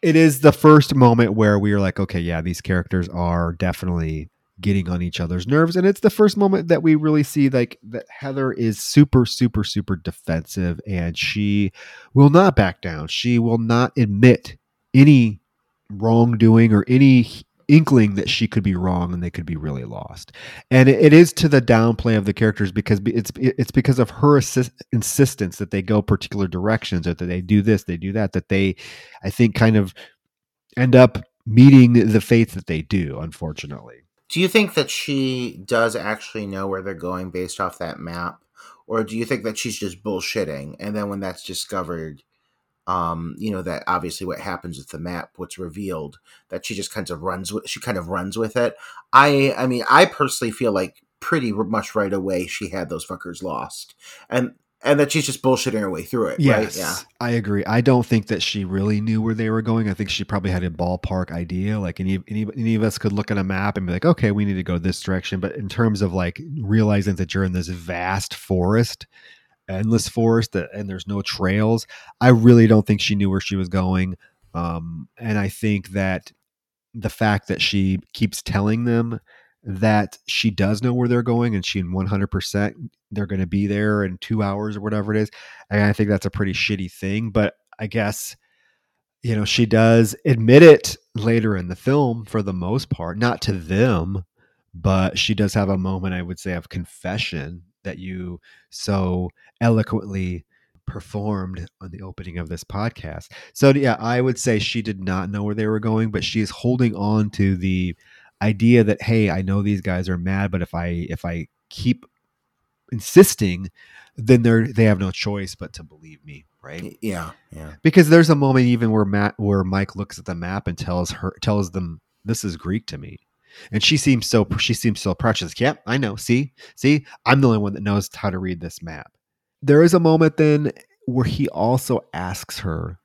It is the first moment where we are like, "Okay, yeah, these characters are definitely getting on each other's nerves and it's the first moment that we really see like that heather is super super super defensive and she will not back down. She will not admit any wrongdoing or any inkling that she could be wrong and they could be really lost. And it is to the downplay of the characters because it's it's because of her assist, insistence that they go particular directions or that they do this they do that that they i think kind of end up meeting the fate that they do unfortunately do you think that she does actually know where they're going based off that map? Or do you think that she's just bullshitting? And then when that's discovered, um, you know, that obviously what happens with the map, what's revealed, that she just kind of runs with she kind of runs with it. I I mean, I personally feel like pretty much right away she had those fuckers lost. And and that she's just bullshitting her way through it. Yes, right? yeah, I agree. I don't think that she really knew where they were going. I think she probably had a ballpark idea. Like any, any any of us could look at a map and be like, okay, we need to go this direction. But in terms of like realizing that you're in this vast forest, endless forest and there's no trails. I really don't think she knew where she was going. Um, and I think that the fact that she keeps telling them that she does know where they're going and she 100% they're going to be there in two hours or whatever it is. And I think that's a pretty shitty thing. But I guess, you know, she does admit it later in the film for the most part, not to them, but she does have a moment, I would say, of confession that you so eloquently performed on the opening of this podcast. So yeah, I would say she did not know where they were going, but she is holding on to the idea that hey, I know these guys are mad, but if I if I keep insisting, then they're they have no choice but to believe me, right? Yeah, yeah. Because there's a moment even where Matt where Mike looks at the map and tells her tells them this is Greek to me. And she seems so she seems so precious. Yep, yeah, I know. See, see, I'm the only one that knows how to read this map. There is a moment then where he also asks her,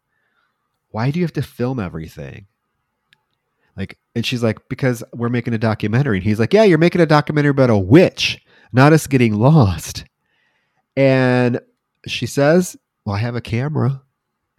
"Why do you have to film everything?" Like, and she's like, "Because we're making a documentary." And he's like, "Yeah, you're making a documentary about a witch, not us getting lost." And she says, "Well, I have a camera."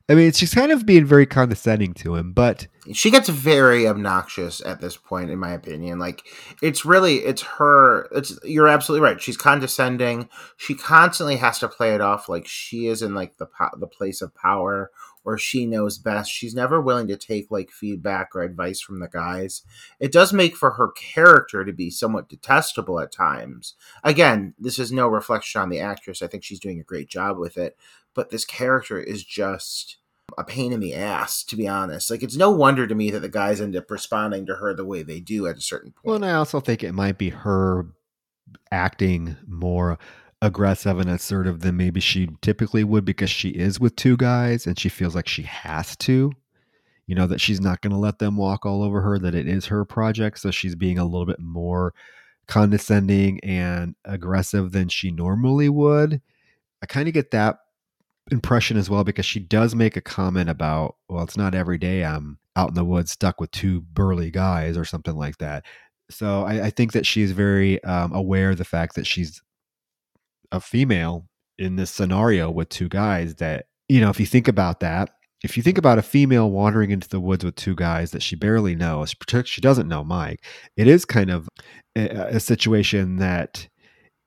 I mean, she's kind of being very condescending to him, but she gets very obnoxious at this point, in my opinion. Like, it's really, it's her. It's you're absolutely right. She's condescending. She constantly has to play it off like she is in like the the place of power or she knows best. She's never willing to take like feedback or advice from the guys. It does make for her character to be somewhat detestable at times. Again, this is no reflection on the actress. I think she's doing a great job with it but this character is just a pain in the ass, to be honest. Like, it's no wonder to me that the guys end up responding to her the way they do at a certain point. Well, and I also think it might be her acting more aggressive and assertive than maybe she typically would because she is with two guys and she feels like she has to. You know, that she's not going to let them walk all over her, that it is her project. So she's being a little bit more condescending and aggressive than she normally would. I kind of get that impression as well because she does make a comment about, well, it's not every day I'm out in the woods stuck with two burly guys or something like that. So I, I think that she's very um, aware of the fact that she's a female in this scenario with two guys that, you know, if you think about that, if you think about a female wandering into the woods with two guys that she barely knows, she doesn't know Mike, it is kind of a, a situation that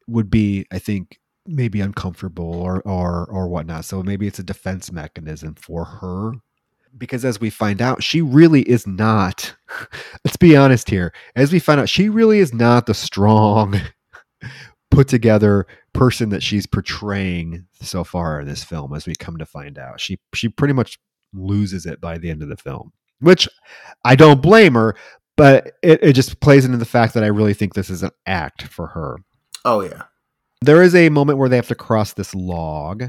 would be, I think, maybe uncomfortable or or or whatnot. So maybe it's a defense mechanism for her. Because as we find out, she really is not. let's be honest here. As we find out, she really is not the strong, put together person that she's portraying so far in this film. As we come to find out, she she pretty much loses it by the end of the film, which I don't blame her. But it, it just plays into the fact that I really think this is an act for her. Oh yeah, there is a moment where they have to cross this log,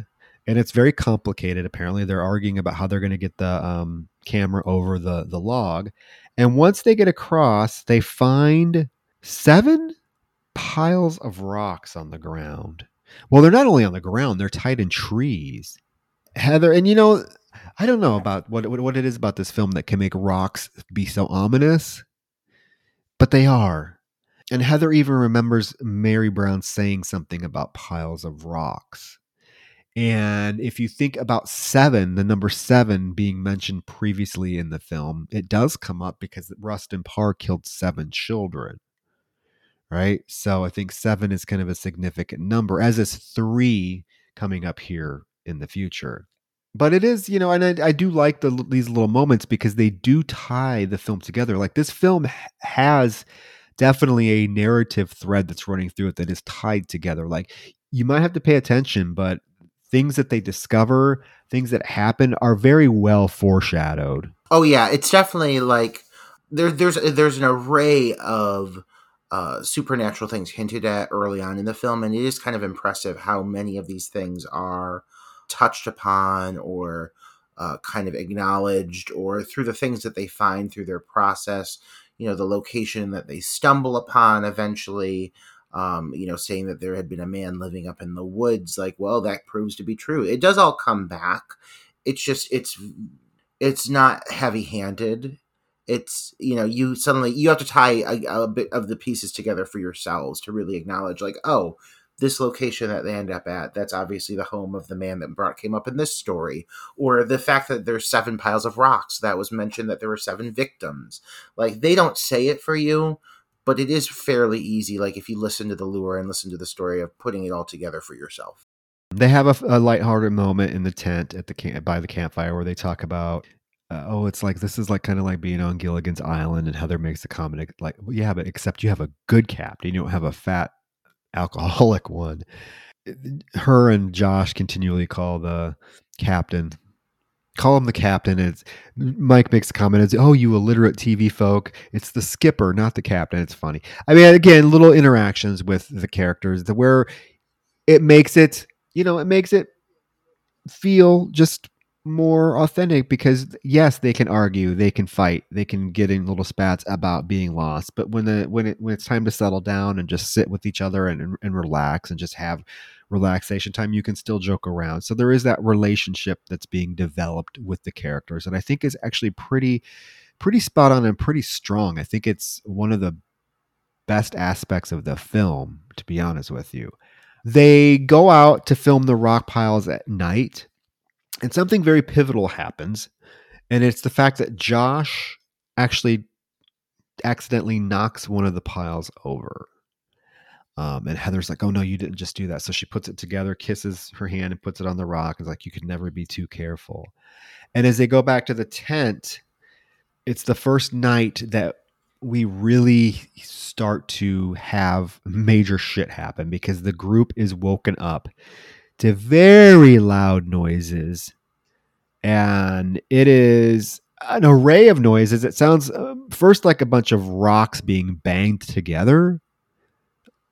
and it's very complicated. Apparently, they're arguing about how they're going to get the um, camera over the the log, and once they get across, they find seven piles of rocks on the ground. Well, they're not only on the ground; they're tied in trees. Heather, and you know, I don't know about what what it is about this film that can make rocks be so ominous, but they are. And Heather even remembers Mary Brown saying something about piles of rocks. And if you think about seven, the number seven being mentioned previously in the film, it does come up because Rustin Parr killed seven children. Right. So I think seven is kind of a significant number, as is three coming up here in the future. But it is, you know, and I, I do like the, these little moments because they do tie the film together. Like this film has definitely a narrative thread that's running through it that is tied together. Like you might have to pay attention, but things that they discover, things that happen are very well foreshadowed. Oh yeah, it's definitely like there, there's there's an array of uh, supernatural things hinted at early on in the film, and it is kind of impressive how many of these things are touched upon or uh, kind of acknowledged, or through the things that they find through their process you know the location that they stumble upon eventually um, you know saying that there had been a man living up in the woods like well that proves to be true. It does all come back. It's just it's it's not heavy handed it's you know you suddenly you have to tie a, a, bit of the pieces together for yourselves to really acknowledge like oh this location that they end up at, that's obviously the home of the man that brought came up in this story, or the fact that there's seven piles of rocks that was mentioned that there were seven victims. Like they don't say it for you, but it is fairly easy. Like if you listen to the lure and listen to the story of putting it all together for yourself. They have a, a lighthearted moment in the tent at the camp by the campfire where they talk about, uh, oh, it's like this is like kind of like being on Gilligan's Island, and Heather makes the comment like, well, yeah, but except you have a good captain, you don't have a fat alcoholic one. Her and Josh continually call the captain call him the captain. It's Mike makes a comment. It's oh, you illiterate TV folk. It's the skipper, not the captain. It's funny. I mean, again, little interactions with the characters that where it makes it, you know, it makes it feel just more authentic because yes, they can argue, they can fight, they can get in little spats about being lost. But when the when it when it's time to settle down and just sit with each other and and, relax and just have relaxation time, you can still joke around. So there is that relationship that's being developed with the characters, and I think is actually pretty pretty spot on and pretty strong. I think it's one of the best aspects of the film, to be honest with you. They go out to film the rock piles at night and something very pivotal happens. And it's the fact that Josh actually accidentally knocks one of the piles over. Um, and Heather's like, oh no, you didn't just do that. So she puts it together, kisses her hand, and puts it on the rock. It's like, you could never be too careful. And as they go back to the tent, it's the first night that we really start to have major shit happen because the group is woken up to very loud noises. And it is an array of noises. It sounds uh, first like a bunch of rocks being banged together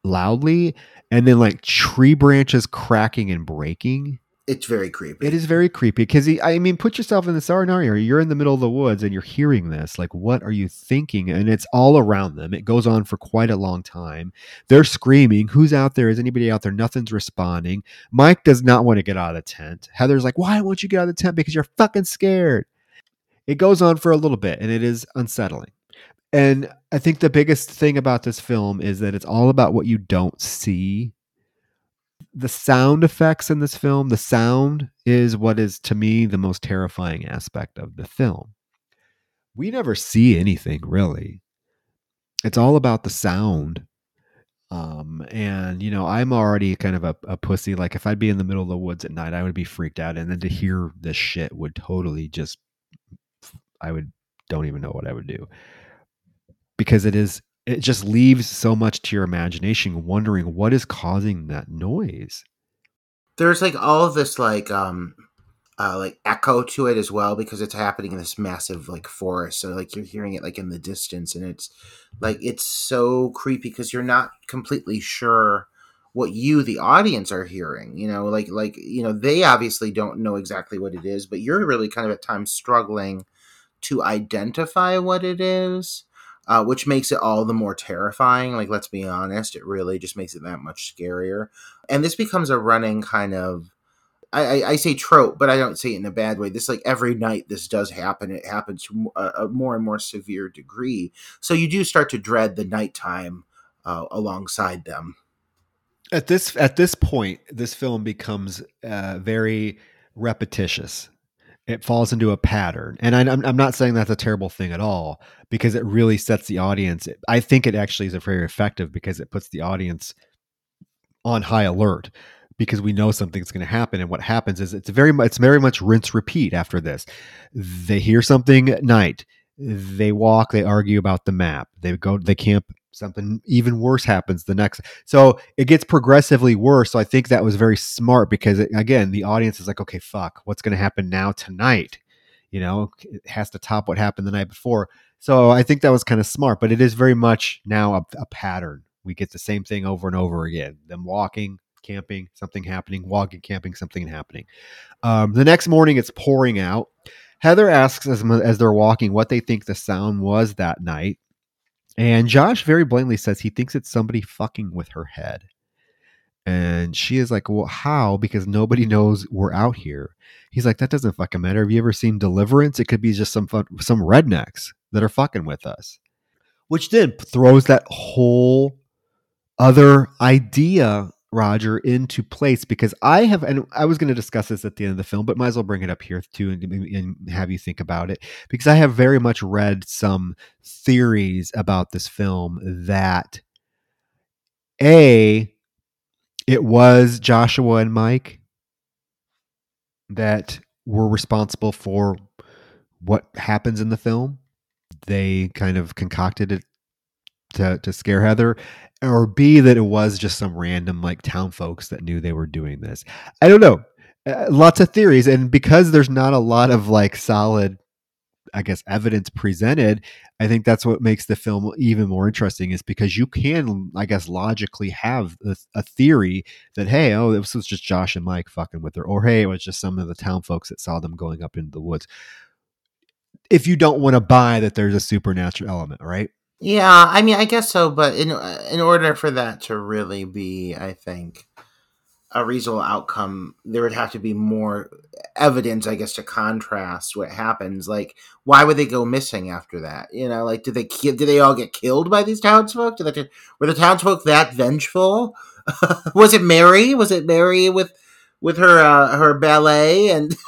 loudly, and then like tree branches cracking and breaking it's very creepy. It is very creepy because I mean, put yourself in the scenario. You're in the middle of the woods and you're hearing this. Like, what are you thinking? And it's all around them. It goes on for quite a long time. They're screaming. Who's out there? Is anybody out there? Nothing's responding. Mike does not want to get out of the tent. Heather's like, why won't you get out of the tent? Because you're fucking scared. It goes on for a little bit and it is unsettling. And I think the biggest thing about this film is that it's all about what you don't see the sound effects in this film, the sound is what is to me the most terrifying aspect of the film. We never see anything really. It's all about the sound. Um, and you know, I'm already kind of a, a pussy. Like if I'd be in the middle of the woods at night, I would be freaked out. And then to hear this shit would totally just I would don't even know what I would do. Because it is it just leaves so much to your imagination wondering what is causing that noise. There's like all of this like um uh like echo to it as well because it's happening in this massive like forest. So like you're hearing it like in the distance and it's like it's so creepy because you're not completely sure what you the audience are hearing you know? Like like you know they obviously don't know exactly what it is but you're really kind of at times struggling to identify what it is uh, which makes it all the more terrifying. Like, let's be honest, it really just makes it that much scarier. And this becomes a running kind of, I, I, I say trope, but I don't say it in a bad way. This like every night this does happen. It happens to a, a more and more severe degree. So you do start to dread the nighttime uh, alongside them. At this at this point, this film becomes uh, very repetitious it falls into a pattern. And I, am I'm not saying that's a terrible thing at all because it really sets the audience. I think it actually is very effective because it puts the audience on high alert because we know something's going to happen. And what happens is it's very it's very much rinse repeat after this. They hear something at night. They walk, they argue about the map. They go, they camp something even worse happens the next so it gets progressively worse so i think that was very smart because it, again the audience is like okay fuck what's going to happen now tonight? You know it has to top what happened the night before so i think that was kind of smart but it is very much now a, a pattern. We get the same thing over and over again them walking camping something happening walking camping something happening. Um, the next morning it's pouring out. Heather asks as, as they're walking what they think the sound was that night and Josh very blatantly says he thinks it's somebody fucking with her head. And she is like, Well, how? Because nobody knows we're out here. He's like, That doesn't fucking matter. Have you ever seen Deliverance? It could be just some fun, some rednecks that are fucking with us. Which then throws that whole other idea Roger into place because I have, and I was going to discuss this at the end of the film, but might as well bring it up here too and, and, have you think about it because I have very much read some theories about this film that a it was Joshua and Mike that were responsible for what happens in the film. They kind of concocted it to, to scare Heather, or B, that it was just some random like town folks that knew they were doing this. I don't know. Uh, lots of theories. And because there's not a lot of like solid I guess evidence presented, I think that's what makes the film even more interesting is because you can, I guess, logically have a, a, theory that hey, oh, this was just Josh and Mike fucking with her, or hey, it was just some of the town folks that saw them going up into the woods. If you don't want to buy that there's a supernatural element, right? Yeah, I mean, I guess so, but in in order for that to really be, I think, a reasonable outcome, there would have to be more evidence, I guess, to contrast what happens. Like, why would they go missing after that? You know, like, did they did they all get killed by these townsfolk? Did they, were the townsfolk that vengeful? was it Mary? Was it Mary with with her uh, her ballet and?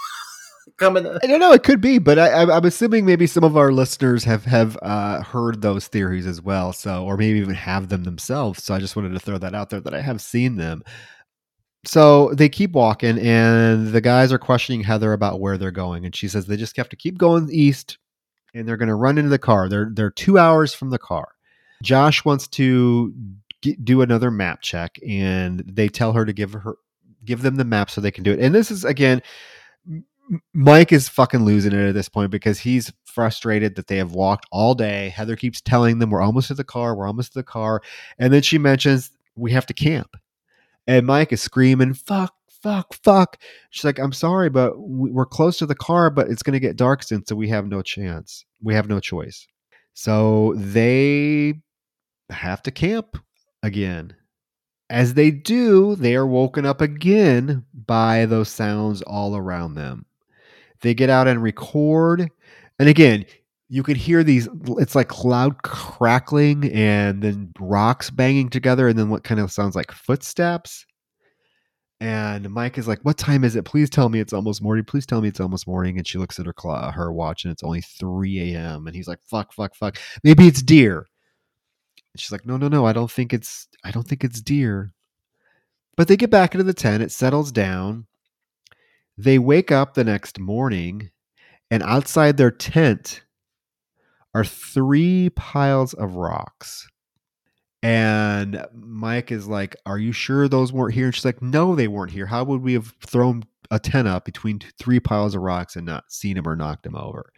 coming. I don't know. It could be, but I, am assuming maybe some of our listeners have have uh, heard those theories as well. So, or maybe even have them themselves. So, I just wanted to throw that out there that I have seen them so they keep walking and the guys are questioning heather about where they're going and she says they just have to keep going east and they're going to run into the car they're they're two hours from the car josh wants to get, do another map check and they tell her to give her give them the map so they can do it and this is again mike is fucking losing it at this point because he's frustrated that they have walked all day heather keeps telling them we're almost to the car we're almost to the car and then she mentions we have to camp and Mike is screaming, fuck, fuck, fuck. She's like, I'm sorry, but we're close to the car, but it's going to get dark soon, so we have no chance. We have no choice. So they have to camp again. As they do, they are woken up again by those sounds all around them. They get out and record. And again, you can hear these it's like loud crackling and then rocks banging together and then what kind of sounds like footsteps. And mike is like what time is it? Please tell me it's almost morning. Please tell me it's almost morning. And she looks at her clock her watch and it's only 3 a.m and he's like fuck fuck fuck. Maybe it's deer. And she's like no no no. I don't think it's i don't think it's deer. But they get back into the tent. It settles down they wake up the next morning and outside their tent are three piles of rocks. And Mike is like, Are you sure those weren't here? And she's like, No, they weren't here. How would we have thrown a tent up between three piles of rocks and not seen them or knocked them over?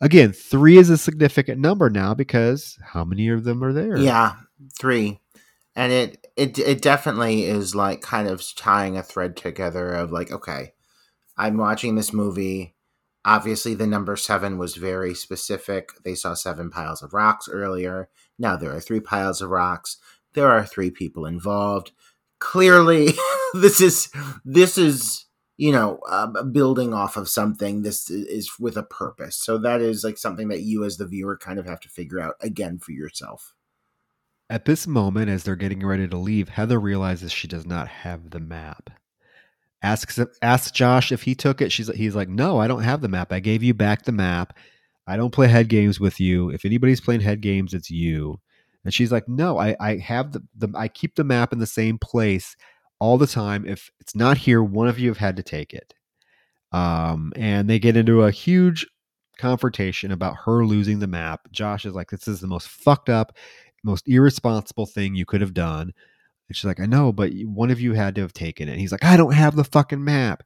Again, three is a significant number now because how many of them are there? Yeah, three. And it it it definitely is like kind of tying a thread together of like, okay, I'm watching this movie Obviously, the number seven was very specific. They saw seven piles of rocks earlier. Now there are three piles of rocks. There are three people involved. Clearly, this is this is you know uh, building off of something. This is with a purpose. So that is like something that you, as the viewer, kind of have to figure out again for yourself. At this moment, as they're getting ready to leave, Heather realizes she does not have the map asks asks Josh if he took it. She's he's like, no, I don't have the map. I gave you back the map. I don't play head games with you. If anybody's playing head games, it's you. And she's like, no, I I have the, the I keep the map in the same place all the time. If it's not here, one of you have had to take it. Um, and they get into a huge confrontation about her losing the map. Josh is like, this is the most fucked up, most irresponsible thing you could have done. And she's like, I know, but one of you had to have taken it. And he's like, I don't have the fucking map.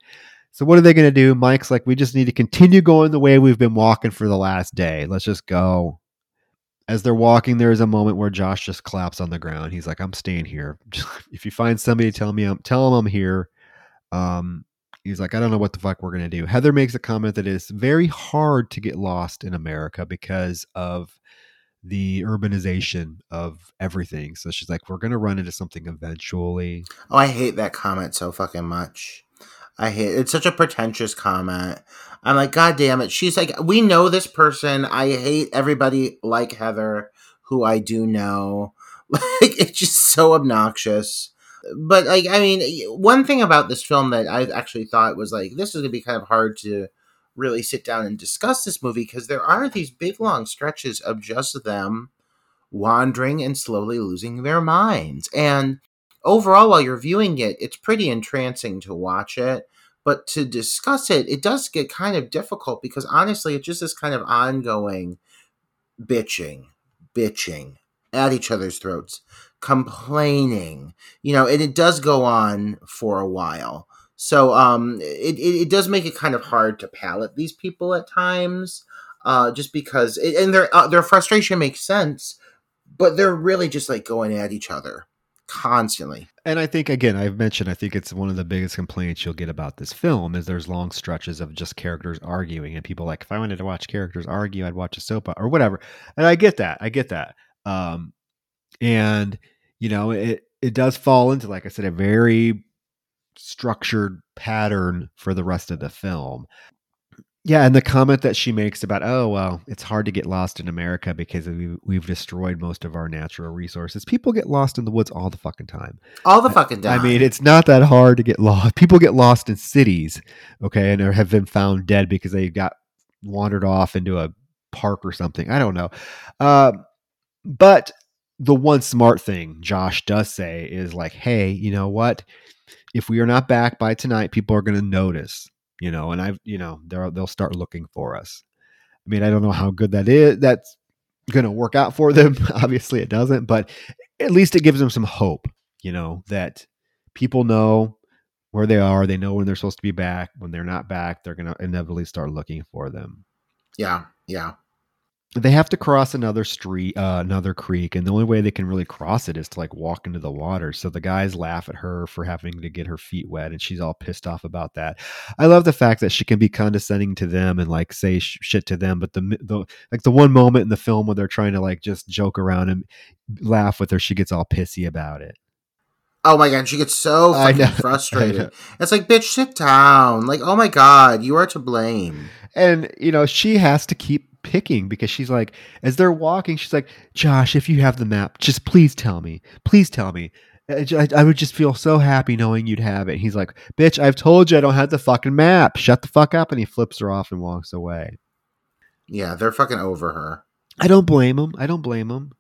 So what are they going to do? Mike's like, we just need to continue going the way we've been walking for the last day. Let's just go. As they're walking, there is a moment where Josh just claps on the ground. He's like, I'm staying here. if you find somebody, tell me, I'm, tell them I'm here. Um, he's like, I don't know what the fuck we're going to do. Heather makes a comment that it's very hard to get lost in America because of the urbanization of everything. So she's like, we're going to run into something eventually. Oh, I hate that comment so fucking much. I hate it's such a pretentious comment. I'm like, God damn it. She's like, we know this person. I hate everybody like Heather, who I do know. Like, it's just so obnoxious. but like I mean, one thing about this film that I actually thought was like this is gonna be kind of hard to really sit down and discuss this movie because there are these big long stretches of just them wandering and slowly losing their minds. And overall, while you're viewing it, it's pretty entrancing to watch it. But to discuss it, it does get kind of difficult because honestly, it's just this kind of ongoing bitching, bitching at each other's throats, complaining, you know, and it does go on for a while. So um, it, it, it does make it kind of hard to palate these people at times, uh, just because, it, and their uh, their frustration makes sense, but they're really just like going at each other constantly. And I think again, I've mentioned I think it's one of the biggest complaints you'll get about this film is there's long stretches of just characters arguing and people like if I wanted to watch characters argue, I'd watch a soap or whatever. And I get that. I get that. Um and you know, it it does fall into like I said a very structured pattern for the rest of the film. Yeah, and the comment that she makes about, oh well, it's hard to get lost in America because we've, we've destroyed most of our natural resources. People get lost in the woods all the fucking time. All the fucking time. I mean, it's not that hard to get lost. People get lost in cities, okay, and have been found dead because they got wandered off into a park or something. I don't know. Uh, but the one smart thing Josh does say is like, hey, you know what? If we are not back by tonight, people are going to notice you know, and I've, you know, they'll they'll start looking for us. I mean, I don't know how good that is. That's going to work out for them. Obviously, it doesn't, but at least it gives them some hope. You know that people know where they are. They know when they're supposed to be back. When they're not back, they're going to inevitably start looking for them. Yeah, yeah they have to cross another street uh, another creek and the only way they can really cross it is to like walk into the water so the guys laugh at her for having to get her feet wet and she's all pissed off about that i love the fact that she can be condescending to them and like say sh- shit to them but the, the like the one moment in the film where they're trying to like just joke around and laugh with her she gets all pissy about it Oh my god, she gets so fucking frustrated. It's like, bitch, sit down. Like, oh my god, you are to blame. And you know, she has to keep picking because she's like, as they're walking, she's like, Josh, if you have the map, just please tell me. Please tell me. I, I, would just feel so happy knowing you'd have it. And he's like, bitch, I've told you I don't have the fucking map. Shut the fuck up. And he flips her off and walks away. Yeah, they're fucking over her. I don't blame him. I don't blame him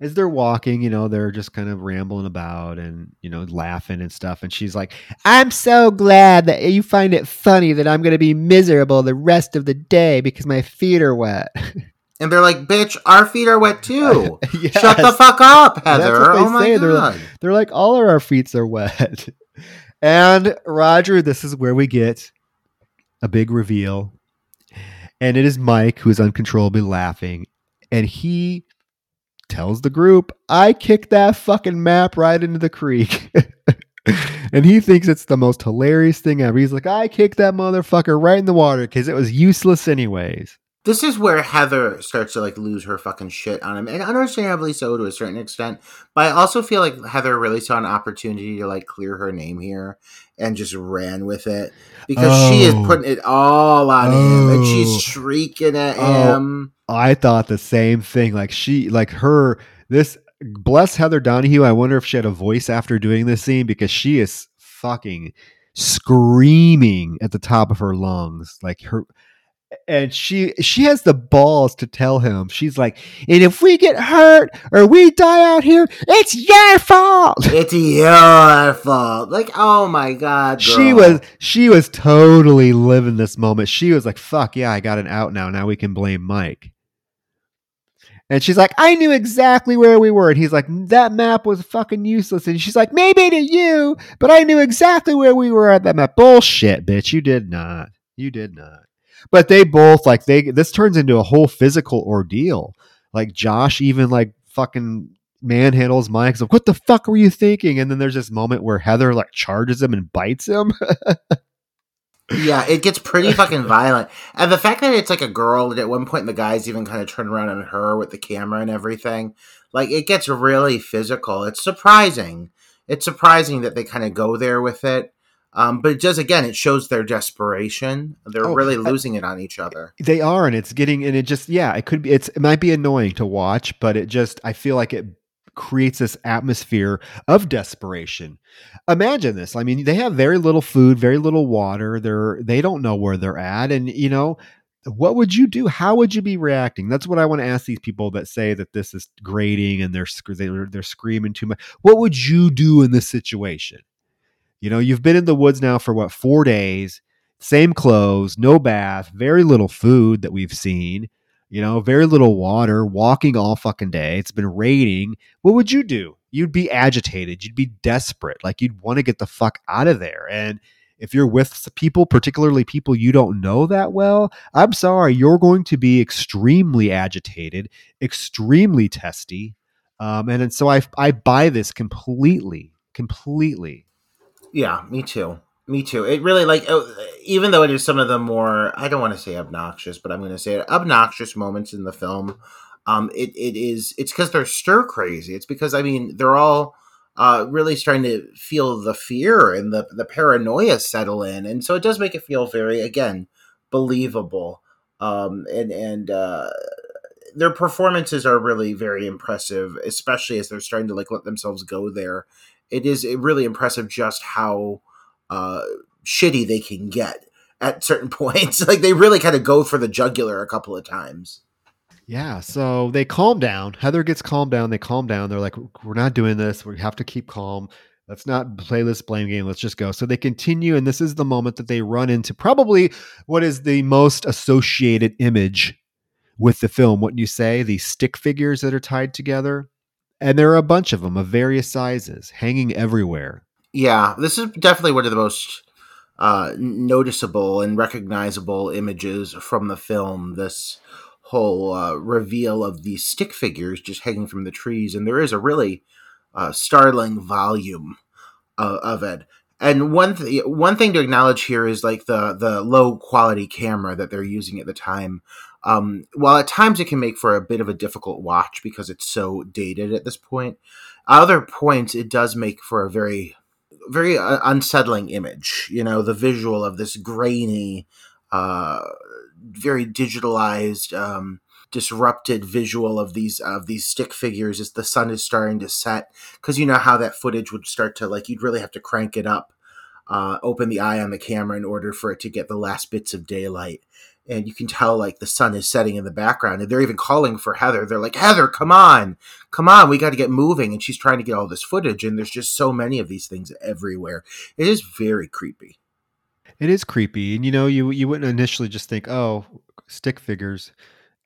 as they're walking, you know, they're just kind of rambling about and, you know, laughing and stuff. And she's like, I'm so glad that you find it funny that I'm going to be miserable the rest of the day because my feet are wet. And they're like, bitch, our feet are wet too. yes. Shut the fuck up, Heather. oh my say. God. They're like, they're like, all of our feet are wet. and Roger, this is where we get a big reveal. And it is Mike who is uncontrollably laughing. And he tells the group, I kicked that fucking map right into the creek. and he thinks it's the most hilarious thing ever. He's like, I kicked that motherfucker right in the water because it was useless anyways. This is where Heather starts to like lose her fucking shit on him, and understandably so to a certain extent. But I also feel like Heather really saw an opportunity to like clear her name here and just ran with it because oh. she is oh. putting it all on oh. him and she's oh. shrieking at oh. him. I thought the same thing. Like she, like her, this bless Heather Donahue. I wonder if she had a voice after doing this scene because she is fucking screaming at the top of her lungs. Like her, and she she has the balls to tell him she's like and if we get hurt or we die out here it's your fault it's your fault like oh my god girl. she was she was totally living this moment she was like fuck yeah i got an out now now we can blame mike and she's like, I knew exactly where we were. And he's like, that map was fucking useless. And she's like, maybe to you, but I knew exactly where we were at that map. Bullshit, bitch. You did not. You did not. But they both like they this turns into a whole physical ordeal. Like Josh even like fucking manhandles Mike. Like, what the fuck were you thinking? And then there's this moment where Heather like charges him and bites him. yeah, it gets pretty fucking violent. And the fact that it's like a girl, at one point the guys even kind of turn around on her with the camera and everything, like it gets really physical. It's surprising. It's surprising that they kind of go there with it. Um, but it does again, it shows their desperation. They're oh, really losing it on each other. They are, and it's getting, and it just, yeah, it could be, it's, it might be annoying to watch, but it just, I feel like it, creates this atmosphere of desperation. Imagine this. I mean, they have very little food, very little water. They're they don't know where they're at and you know, what would you do? How would you be reacting? That's what I want to ask these people that say that this is grating and they're they're, they're screaming too much. What would you do in this situation? You know, you've been in the woods now for what, 4 days, same clothes, no bath, very little food that we've seen you know, very little water, walking all fucking day. It's been raining. What would you do? You'd be agitated. You'd be desperate. Like you'd want to get the fuck out of there. And if you're with people, particularly people you don't know that well, I'm sorry, you're going to be extremely agitated, extremely testy. Um, and, and so I, I buy this completely, completely. Yeah, me too. Me too. It really like oh, even though it is some of the more I don't want to say obnoxious, but I'm going to say it, obnoxious moments in the film. Um, it it is it's because they're stir crazy. It's because I mean they're all uh, really starting to feel the fear and the the paranoia settle in, and so it does make it feel very again believable. Um, and and uh, their performances are really very impressive, especially as they're starting to like let themselves go there. It is really impressive just how uh, shitty they can get at certain points. like they really kind of go for the jugular a couple of times. Yeah, so they calm down. Heather gets calmed down. They calm down. They're like, "We're not doing this. We have to keep calm. Let's not play this blame game. Let's just go." So they continue, and this is the moment that they run into probably what is the most associated image with the film. What you say? The stick figures that are tied together, and there are a bunch of them of various sizes hanging everywhere. Yeah, this is definitely one of the most uh, noticeable and recognizable images from the film. This whole uh, reveal of these stick figures just hanging from the trees, and there is a really uh, startling volume uh, of it. And one th- one thing to acknowledge here is like the the low quality camera that they're using at the time. Um, while at times it can make for a bit of a difficult watch because it's so dated at this point, at other points it does make for a very very uh, unsettling image. You know, the visual of this grainy, uh, very digitalized, um, disrupted visual of these of these stick figures as the sun is starting to set. Because you know how that footage would start to like you'd really have to crank it up, uh, open the eye on the camera in order for it to get the last bits of daylight and you can tell like the sun is setting in the background and they're even calling for heather. They're like heather come on come on we got to get moving and she's trying to get all this footage and there's just so many of these things everywhere. It is very creepy. It is creepy and you know you you wouldn't initially just think oh stick figures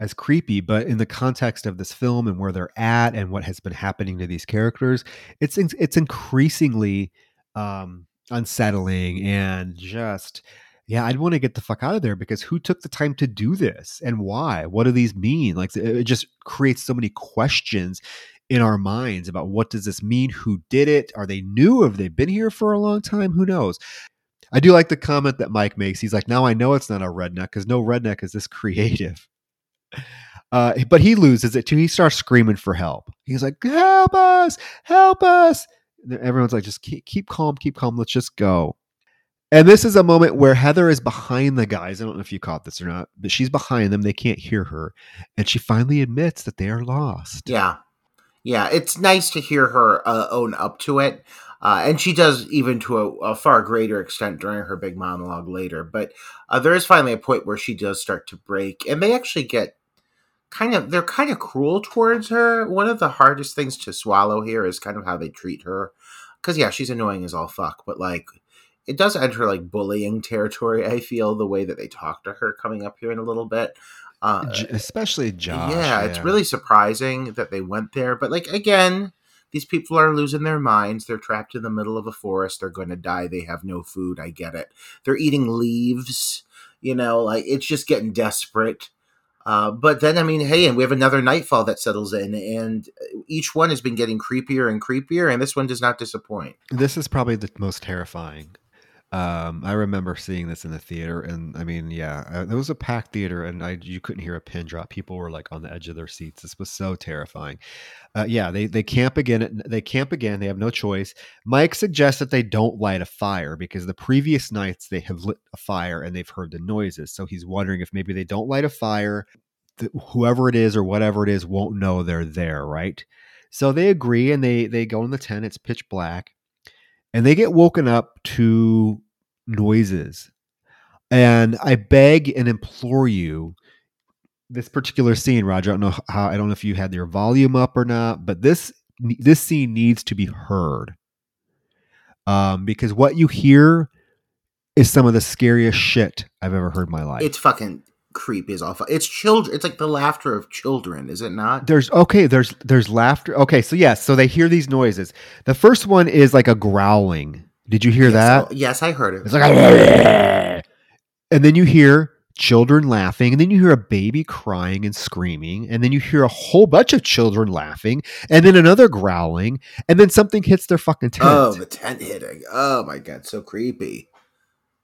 as creepy but in the context of this film and where they're at and what has been happening to these characters it's it's increasingly um unsettling and just yeah, I'd want to get the fuck out of there because who took the time to do this and why? What do these mean? Like it just creates so many questions in our minds about what does this mean? Who did it? Are they new? Have they been here for a long time? Who knows? I do like the comment that Mike makes. He's like, now I know it's not a redneck because no redneck is this creative. Uh, but he loses it too. He starts screaming for help. He's like, help us, help us. And Everyone's like, just keep, keep calm, keep calm. Let's just go. And this is a moment where Heather is behind the guys. I don't know if you caught this or not, but she's behind them. They can't hear her. And she finally admits that they are lost. Yeah. Yeah. It's nice to hear her uh, own up to it. Uh, and she does even to a, a, far greater extent during her big monologue later. But uh, there is finally a point where she does start to break. And they actually get kind of, they're kind of cruel towards her. One of the hardest things to swallow here is kind of how they treat her. Because, yeah, she's annoying as all fuck. But, like, it does enter like bullying territory. I feel the way that they talk to her coming up here in a little bit. Uh, Especially Josh. Yeah, yeah, it's really surprising that they went there. But like again, these people are losing their minds. They're trapped in the middle of a forest. They're going to die. They have no food. I get it. They're eating leaves. You know, like it's just getting desperate. Uh, but then, I mean, hey, and we have another nightfall that settles in, and each one has been getting creepier and creepier, and this one does not disappoint. This is probably the most terrifying um, I remember seeing this in the theater, and I mean, yeah, uh, it was a packed theater, and I you couldn't hear a pin drop. People were like on the edge of their seats. This was so terrifying. Uh, yeah, they they camp again. They camp again. They have no choice. Mike suggests that they don't light a fire because the previous nights they have lit a fire and they've heard the noises. So he's wondering if maybe they don't light a fire, whoever it is or whatever it is won't know they're there, right? So they agree and they they go in the tent. It's pitch black, and they get woken up to noises. And I beg and implore you, this particular scene, Roger. I don't know how. I don't know if you had your volume up or not, but this this scene needs to be heard um, because what you hear is some of the scariest shit I've ever heard in my life. It's fucking creepy as all. It's children. It's like the laughter of children, is it not? there's okay there's there's laughter okay so yes so they hear these noises the first one is like a growling did you hear yes, that oh, yes, I heard it. it's like and then you hear children laughing and then you hear a baby crying and screaming and then you hear a whole bunch of children laughing and then another growling and then something hits their fucking tent oh, the tent hitting. Oh my god, so creepy.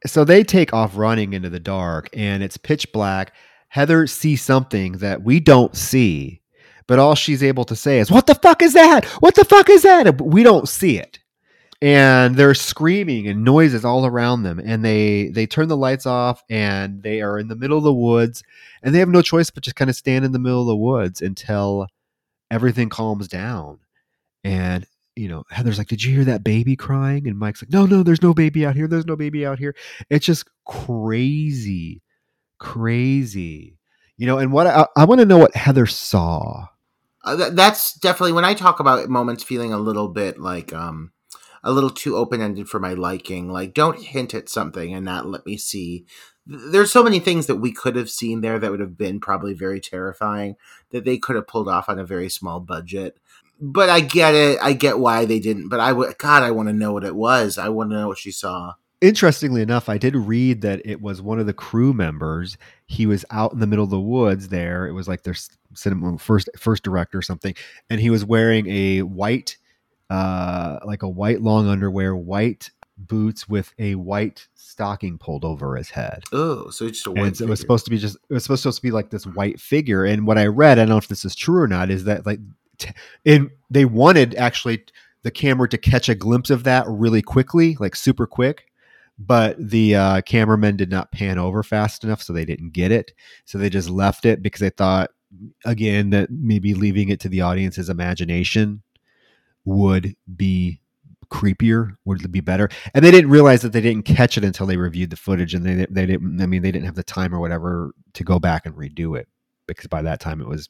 so they take off running into the dark and it's pitch black heather sees something that we don't see but all she's able to say is what the fuck is that what the fuck is that we don't see it and they're screaming and noises all around them and they they turn the lights off and they are in the middle of the woods and they have no choice but just kind of stand in the middle of the woods until everything calms down. And you know heather's like did you hear that baby crying? And mike's like no no there's no baby out here there's no baby out here. It's just crazy crazy. You know and what i, I want to know what heather saw. Uh, th- that's definitely when I talk about moments feeling a little bit like um a little too open ended for my liking. Like, don't hint at something and not let me see. There's so many things that we could have seen there that would have been probably very terrifying that they could have pulled off on a very small budget. But I get it. I get why they didn't. But I would, God, I want to know what it was. I want to know what she saw. interestingly enough, I did read that it was one of the crew members. He was out in the middle of the woods there. It was like their cinema first first director or something, and he was wearing a white, uh, like a white long underwear, white boots with a white stocking pulled over his head. Oh, so it's just a white it was supposed to be just it was supposed to be like this white figure. And what I read, I don't know if this is true or not, is that like, t- and they wanted actually the camera to catch a glimpse of that really quickly, like super quick. But the uh, cameramen did not pan over fast enough, so they didn't get it. So they just left it because they thought, again, that maybe leaving it to the audience's imagination would be creepier, would it be better. And they didn't realize that they didn't catch it until they reviewed the footage, and they they didn't. I mean, they didn't have the time or whatever to go back and redo it because by that time it was,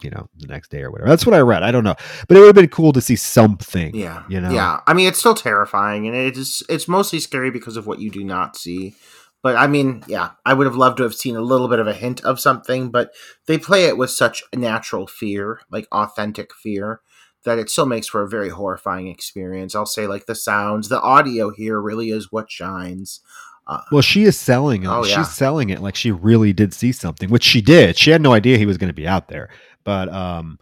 you know, the next day or whatever. That's what I read. I don't know, but it would have been cool to see something. Yeah, you know. Yeah, I mean, it's still terrifying, and it's it's mostly scary because of what you do not see. But I mean, yeah, I would have loved to have seen a little bit of a hint of something, but they play it with such natural fear, like authentic fear, that it still makes for a very horrifying experience. I'll say, like the sounds, the audio here really is what shines. Uh, Well, she is selling it. Oh, yeah. She's selling it like she really did see something, which she did. She had no idea he was going to be out there, but um,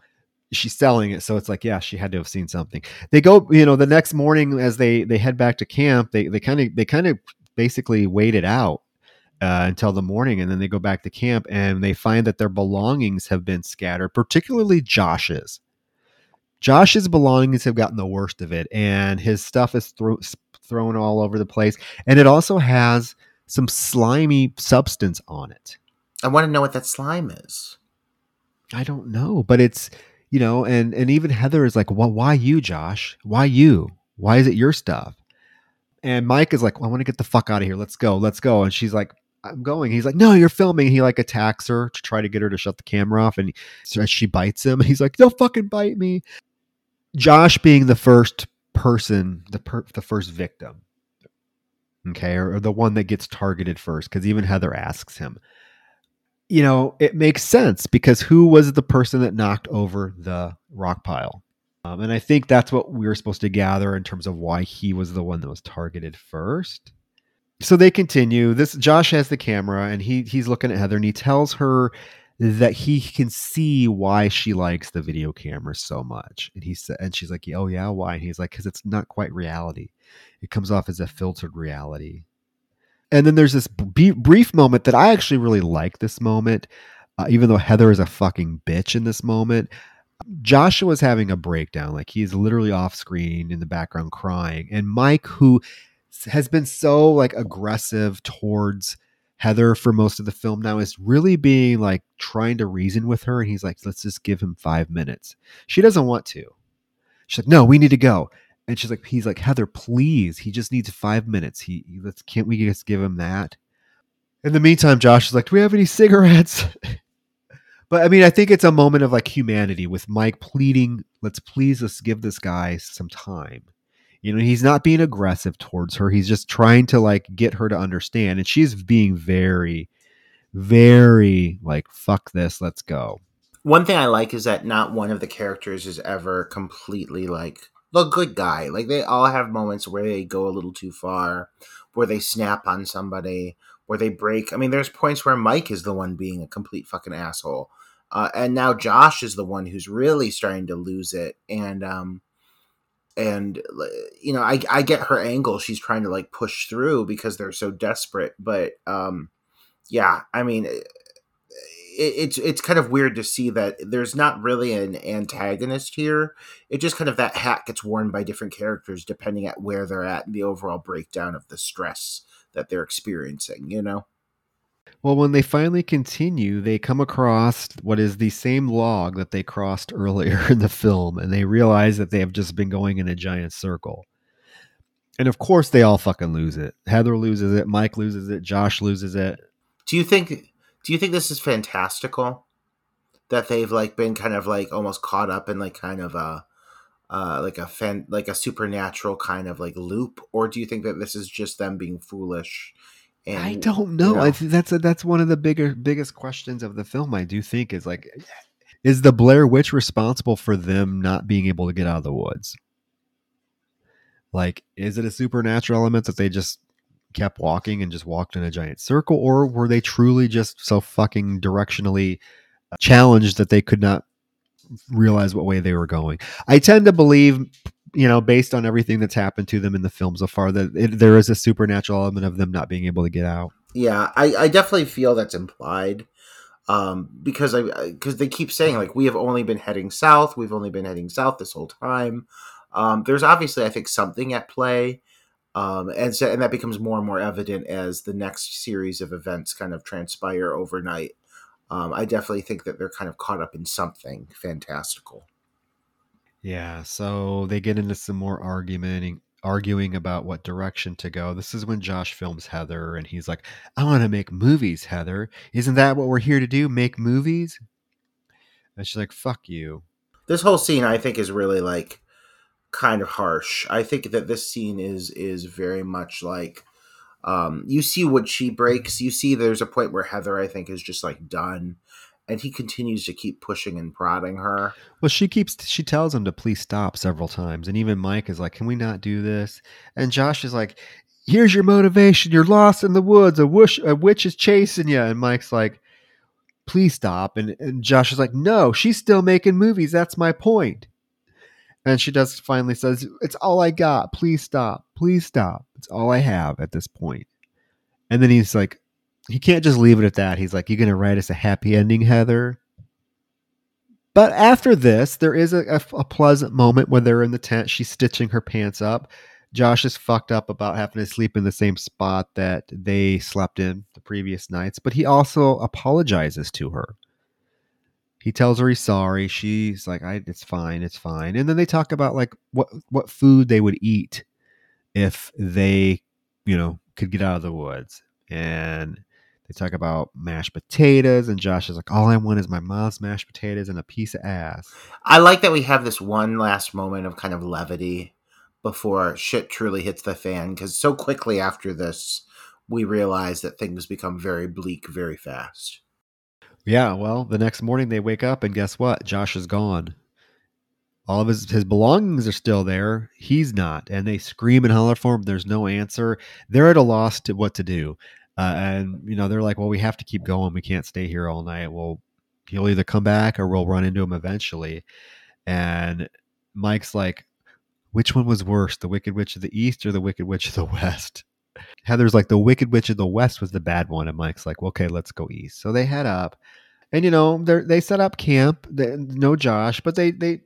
she's selling it, so it's like, yeah, she had to have seen something. They go, you know, the next morning as they they head back to camp, they they kind of they kind of basically wait it out uh, until the morning, and then they go back to camp and they find that their belongings have been scattered, particularly Josh's. Josh's belongings have gotten the worst of it, and his stuff is thro- thrown all over the place. And it also has some slimy substance on it. I want to know what that slime is. I don't know, but it's you know, and and even Heather is like, well, why you, Josh? Why you? Why is it your stuff? And Mike is like, well, I want to get the fuck out of here. Let's go, let's go. And she's like, I'm going. He's like, no, you're filming. He like attacks her to try to get her to shut the camera off, and so she bites him. He's like, don't fucking bite me. Josh being the first person, the per- the first victim, okay, or, or the one that gets targeted first, because even Heather asks him. You know, it makes sense because who was the person that knocked over the rock pile? Um, and I think that's what we were supposed to gather in terms of why he was the one that was targeted first. So they continue. This Josh has the camera and he he's looking at Heather and he tells her that he can see why she likes the video camera so much. And he said, and she's like, "Oh yeah, why?" And he's like, "Because it's not quite reality. It comes off as a filtered reality." And then there's this b- brief moment that I actually really like. This moment, uh, even though Heather is a fucking bitch in this moment, Joshua's having a breakdown. Like he's literally off screen in the background crying, and Mike, who has been so like aggressive towards Heather for most of the film now is really being like trying to reason with her and he's like let's just give him 5 minutes. She doesn't want to. She's like, no, we need to go. And she's like, he's like, Heather, please. He just needs five minutes. He, he let's can't we just give him that? In the meantime, Josh is like, do we have any cigarettes? but I mean, I think it's a moment of like humanity with Mike pleading, let's please let's give this guy some time. You know, he's not being aggressive towards her. He's just trying to like get her to understand. And she's being very, very like, fuck this, let's go. One thing I like is that not one of the characters is ever completely like the good guy. Like they all have moments where they go a little too far, where they snap on somebody, where they break. I mean, there's points where Mike is the one being a complete fucking asshole. Uh, and now Josh is the one who's really starting to lose it. And, um, and you know, I, I get her angle. She's trying to like push through because they're so desperate. But, um, yeah, I mean, it's it's kind of weird to see that there's not really an antagonist here. It just kind of that hat gets worn by different characters depending at where they're at and the overall breakdown of the stress that they're experiencing. You know. Well, when they finally continue, they come across what is the same log that they crossed earlier in the film, and they realize that they have just been going in a giant circle. And of course, they all fucking lose it. Heather loses it. Mike loses it. Josh loses it. Do you think do you think this is fantastical? That they've like been kind of like almost caught up in like kind of a uh, like a fan like a supernatural kind of like loop, or do you think that this is just them being foolish? And, I don't know. You know? I think that's a, that's one of the bigger biggest questions of the film. I do think is like, is the Blair Witch responsible for them not being able to get out of the woods? Like, is it a supernatural element that they just kept walking and just walked in a giant circle, or were they truly just so fucking directionally uh, challenged that they could not realize what way they were going? I tend to believe, you know, based on everything that's happened to them in the film so far, that it, there is a supernatural element of them not being able to get out. Yeah, I, I definitely feel that's implied um, because I because they keep saying like we have only been heading south, we've only been heading south this whole time. Um, there's obviously I think something at play um, and so and that becomes more and more evident as the next series of events kind of transpire overnight. Um, I definitely think that they're kind of caught up in something fantastical. Yeah, so they get into some more arguing arguing about what direction to go. This is when Josh films Heather and he's like, "I want to make movies, Heather. Isn't that what we're here to do? Make movies?" And she's like, "Fuck you." This whole scene I think is really like kind of harsh. I think that this scene is is very much like um, you see what she breaks. You see there's a point where Heather I think is just like done and he continues to keep pushing and prodding her. Well, she keeps she tells him to please stop several times, and even Mike is like, "Can we not do this?" And Josh is like, "Here's your motivation. You're lost in the woods. A witch, a witch is chasing you." And Mike's like, "Please stop." And, and Josh is like, "No, she's still making movies. That's my point." And she does finally says, It's all I got. Please stop. Please stop. It's all I have at this point. And then he's like, he can't just leave it at that. He's like, You're gonna write us a happy ending, Heather. But after this, there is a, a, a, pleasant moment when they're in the tent. She's stitching her pants up. Josh is fucked up about having to sleep in the same spot that they slept in the previous nights, but he also apologizes to her. He tells her he's sorry. She's like, I, "It's fine, it's fine." And then they talk about like what what food they would eat if they, you know, could get out of the woods. And they talk about mashed potatoes, and Josh is like, "All I want is my mom's mashed potatoes and a piece of ass." I like that we have this one last moment of kind of levity before shit truly hits the fan, because so quickly after this, we realize that things become very bleak very fast. Yeah, well, the next morning they wake up and guess what? Josh is gone. All of his his belongings are still there. He's not, and they scream and holler for him. There's no answer. They're at a loss to what to do, uh, and you know they're like, "Well, we have to keep going. We can't stay here all night. Well, he'll either come back or we'll run into him eventually." And Mike's like, "Which one was worse, the Wicked Witch of the East or the Wicked Witch of the West?" Heather's like the Wicked Witch of the West was the bad one, and Mike's like, well, okay, let's go east. So they head up, and you know they they set up camp. They, no Josh, but they they,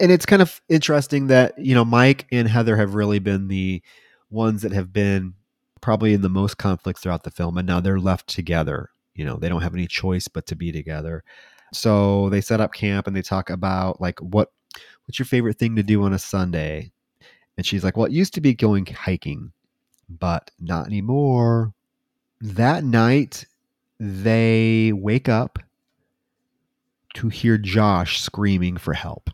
and it's kind of interesting that you know Mike and Heather have really been the ones that have been probably in the most conflicts throughout the film, and now they're left together. You know they don't have any choice but to be together. So they set up camp and they talk about like what what's your favorite thing to do on a Sunday? And she's like, well, it used to be going hiking, but not anymore. That night, they wake up to hear Josh screaming for help.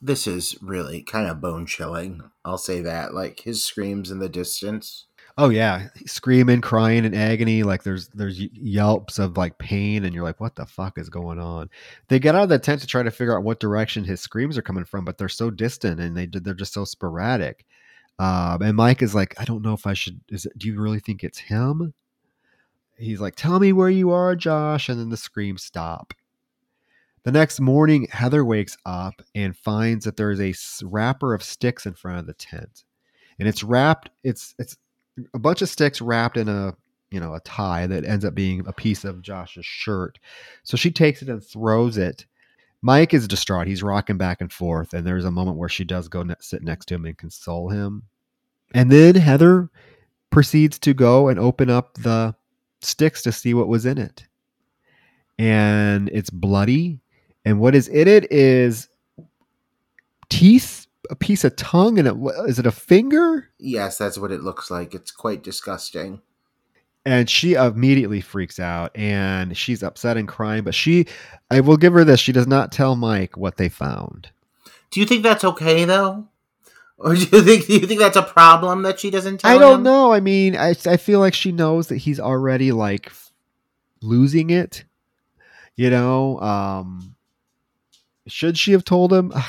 This is really kind of bone chilling. I'll say that. Like his screams in the distance. Oh yeah, screaming, crying in agony. Like there's there's yelps of like pain, and you're like, what the fuck is going on? They get out of the tent to try to figure out what direction his screams are coming from, but they're so distant and they they're just so sporadic. Um, and Mike is like, I don't know if I should. Is it? Do you really think it's him? He's like, tell me where you are, Josh, and then the screams stop. The next morning, Heather wakes up and finds that there is a wrapper of sticks in front of the tent, and it's wrapped. It's it's a bunch of sticks wrapped in a you know a tie that ends up being a piece of Josh's shirt. So she takes it and throws it. Mike is distraught. He's rocking back and forth, and there's a moment where she does go ne- sit next to him and console him. And then Heather proceeds to go and open up the sticks to see what was in it. And it's bloody. And what is in it is teeth a piece of tongue and it is it a finger? Yes, that's what it looks like. It's quite disgusting. And she immediately freaks out and she's upset and crying, but she I will give her this, she does not tell Mike what they found. Do you think that's okay though? Or do you think do you think that's a problem that she doesn't tell I don't him? know. I mean, I I feel like she knows that he's already like losing it. You know, um should she have told him?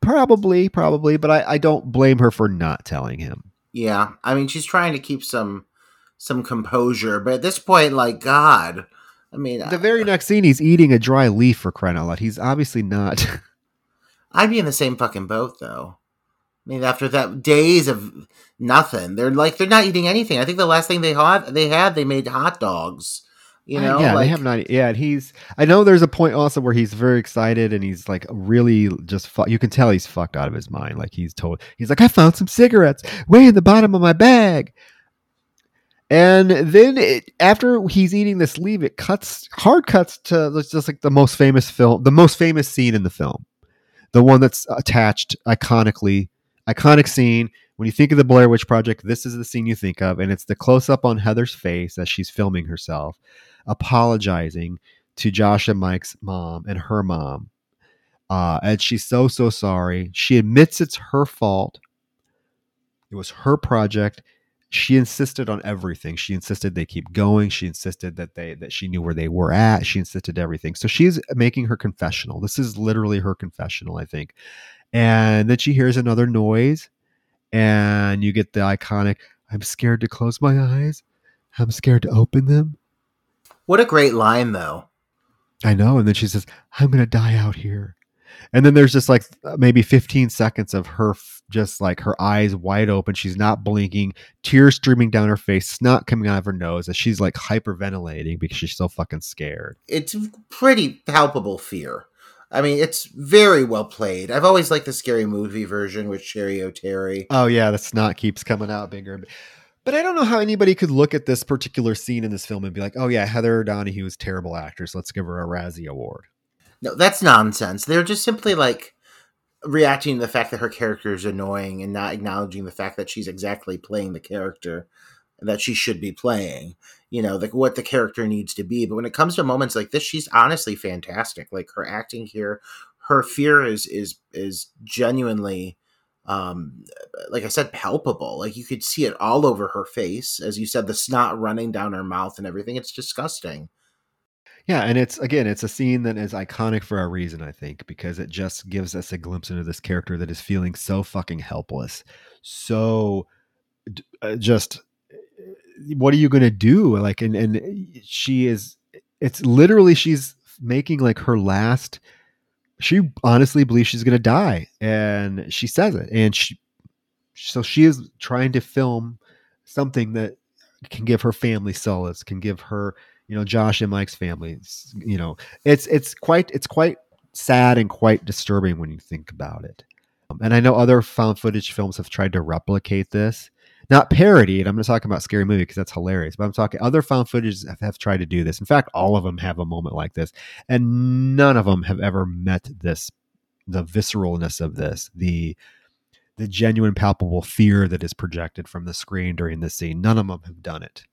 Probably, probably, but I, I don't blame her for not telling him. Yeah, I mean, she's trying to keep some some composure, but at this point, like God, I mean, The very next scene, he's eating a dry leaf for crying out loud. He's obviously not. I'd be in the same fucking boat though. I mean, after that days of nothing, they're like they're not eating anything. I think the last thing they had, they had, they made hot dogs. You know, yeah, like, they have not. Yeah, and he's. I know there's a point also where he's very excited and he's like really just. Fu- you can tell he's fucked out of his mind. Like he's told. He's like, I found some cigarettes way in the bottom of my bag. And then it, after he's eating this leaf, it cuts hard cuts to just like the most famous film, the most famous scene in the film, the one that's attached iconically, iconic scene. When you think of the Blair Witch Project, this is the scene you think of, and it's the close up on Heather's face as she's filming herself, apologizing to Josh and Mike's mom and her mom. Uh, and she's so, so sorry. She admits it's her fault. It was her project. She insisted on everything. She insisted they keep going. She insisted that they that she knew where they were at. She insisted everything. So she's making her confessional. This is literally her confessional, I think. And then she hears another noise, and you get the iconic, I'm scared to close my eyes. I'm scared to open them. What a great line, though. I know. And then she says, I'm going to die out here. And then there's just like uh, maybe 15 seconds of her f- just like her eyes wide open. She's not blinking, tears streaming down her face, snot coming out of her nose as she's like hyperventilating because she's so fucking scared. It's pretty palpable fear. I mean, it's very well played. I've always liked the scary movie version with Cheri Oteri. Oh, yeah. The snot keeps coming out bigger. But I don't know how anybody could look at this particular scene in this film and be like, oh, yeah, Heather Donahue is terrible actress. Let's give her a Razzie Award. No, that's nonsense. They're just simply like reacting to the fact that her character is annoying and not acknowledging the fact that she's exactly playing the character that she should be playing. You know, like what the character needs to be. But when it comes to moments like this, she's honestly fantastic. Like her acting here, her fear is is is genuinely um like I said, palpable. Like you could see it all over her face. As you said, the snot running down her mouth and everything. It's disgusting. Yeah, and it's again, it's a scene that is iconic for a reason, I think, because it just gives us a glimpse into this character that is feeling so fucking helpless, so uh, just what are you to do? Like, and and she is, it's literally she's making like her last. She honestly believes she's going to die, and she says it, and she, so she is trying to film something that can give her family solace, can give her you know Josh and Mike's family. You know, it's it's quite it's quite sad and quite disturbing when you think about it. Um, and I know other found footage films have tried to replicate this, not parody. And I'm not talking about Scary Movie because that's hilarious, but I'm talking other found footage have, have tried to do this. In fact, all of them have a moment like this, and none of them have ever met this the visceralness of this, the the genuine palpable fear that is projected from the screen during this scene. None of them have done it.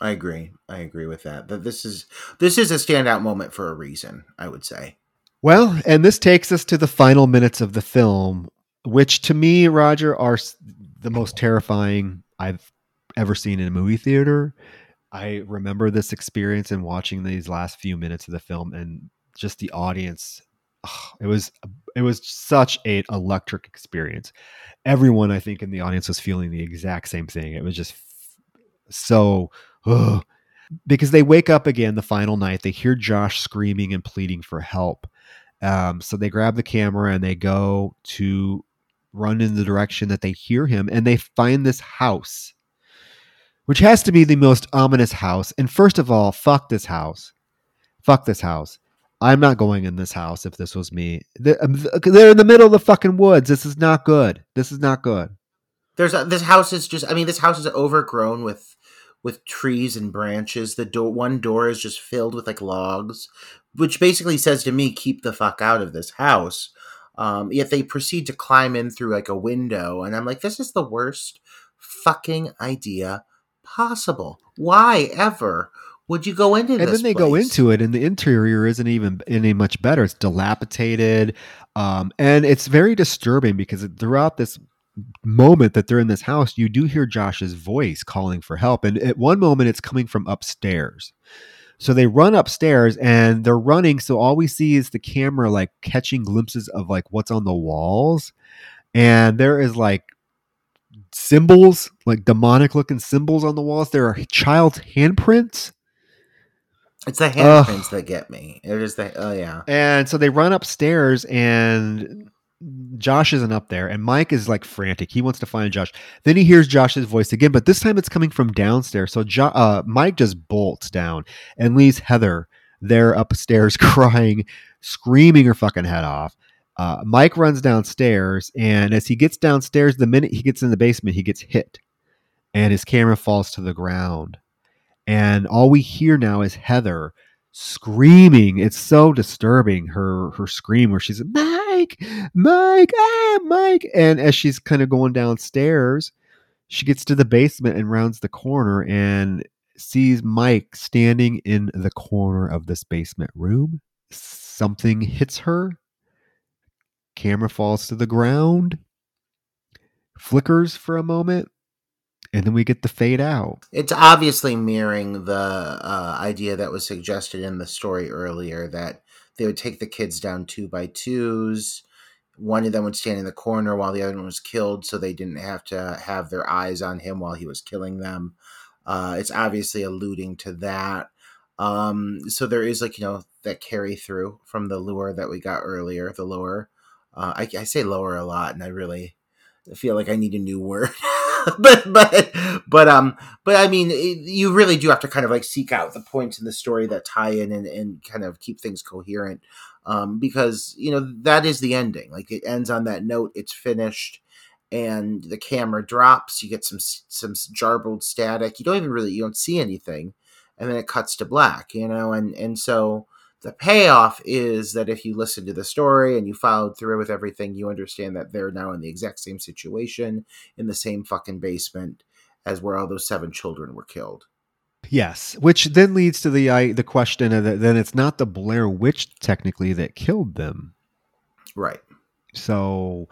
I agree. I agree with that. That this is this is a standout moment for a reason, I would say. Well, and this takes us to the final minutes of the film, which to me, Roger, are the most terrifying I've ever seen in a movie theater. I remember this experience in watching these last few minutes of the film and just the audience. It was it was such a electric experience. Everyone, I think, in the audience was feeling the exact same thing. It was just so because they wake up again the final night. They hear Josh screaming and pleading for help. Um, so they grab the camera and they go to run in the direction that they hear him, and they find this house which has to be the most ominous house. And first of all, fuck this house. Fuck this house. I'm not going in this house if this was me. They're, um, they're in the middle of the fucking woods. This is not good. This is not good. There's a, this house is just. I mean, this house is overgrown with with trees and branches. The door, one door is just filled with like logs, which basically says to me, "Keep the fuck out of this house." Um, yet they proceed to climb in through like a window, and I'm like, "This is the worst fucking idea possible? Why ever would you go into and this? And then they place? go into it, and the interior isn't even any much better. It's dilapidated, um, and it's very disturbing because throughout this moment that they're in this house, you do hear Josh's voice calling for help, and at one moment it's coming from upstairs. So they run upstairs and they're running. So all we see is the camera like catching glimpses of like what's on the walls. And there is like symbols, like demonic looking symbols on the walls. There are child's handprints. It's the handprints uh, that get me. It is the oh yeah. And so they run upstairs and Josh isn't up there, and Mike is like frantic. He wants to find Josh. Then he hears Josh's voice again, but this time it's coming from downstairs. So jo- uh, Mike just bolts down and leaves Heather there upstairs crying, screaming her fucking head off. Uh, Mike runs downstairs, and as he gets downstairs, the minute he gets in the basement, he gets hit, and his camera falls to the ground. And all we hear now is Heather screaming. It's so disturbing. Her her scream where she's Mike, Mike, ah, Mike. And as she's kind of going downstairs, she gets to the basement and rounds the corner and sees Mike standing in the corner of this basement room. Something hits her Camera falls to the ground, flickers for a moment, and then we get the fade out. It's obviously mirroring the uh, idea that was suggested in the story earlier that they would take the kids down two by twos. One of them would stand in the corner while the other one was killed, so they didn't have to have their eyes on him while he was killing them. Uh, it's obviously alluding to that. Um, so there is like you know that carry through from the lure that we got earlier, the lure. Uh, I, I say lower a lot, and I really feel like I need a new word. but but but um but I mean it, you really do have to kind of like seek out the points in the story that tie in and, and kind of keep things coherent um because you know that is the ending. Like it ends on that note it's finished and the camera drops you get some some jarbled static you don't even really you don't see anything and then it cuts to black you know and and so the payoff is that if you listen to the story and you followed through with everything, you understand that they're now in the exact same situation in the same fucking basement as where all those seven children were killed. Yes, which then leads to the uh, the question of that then it's not the Blair Witch technically that killed them, right? So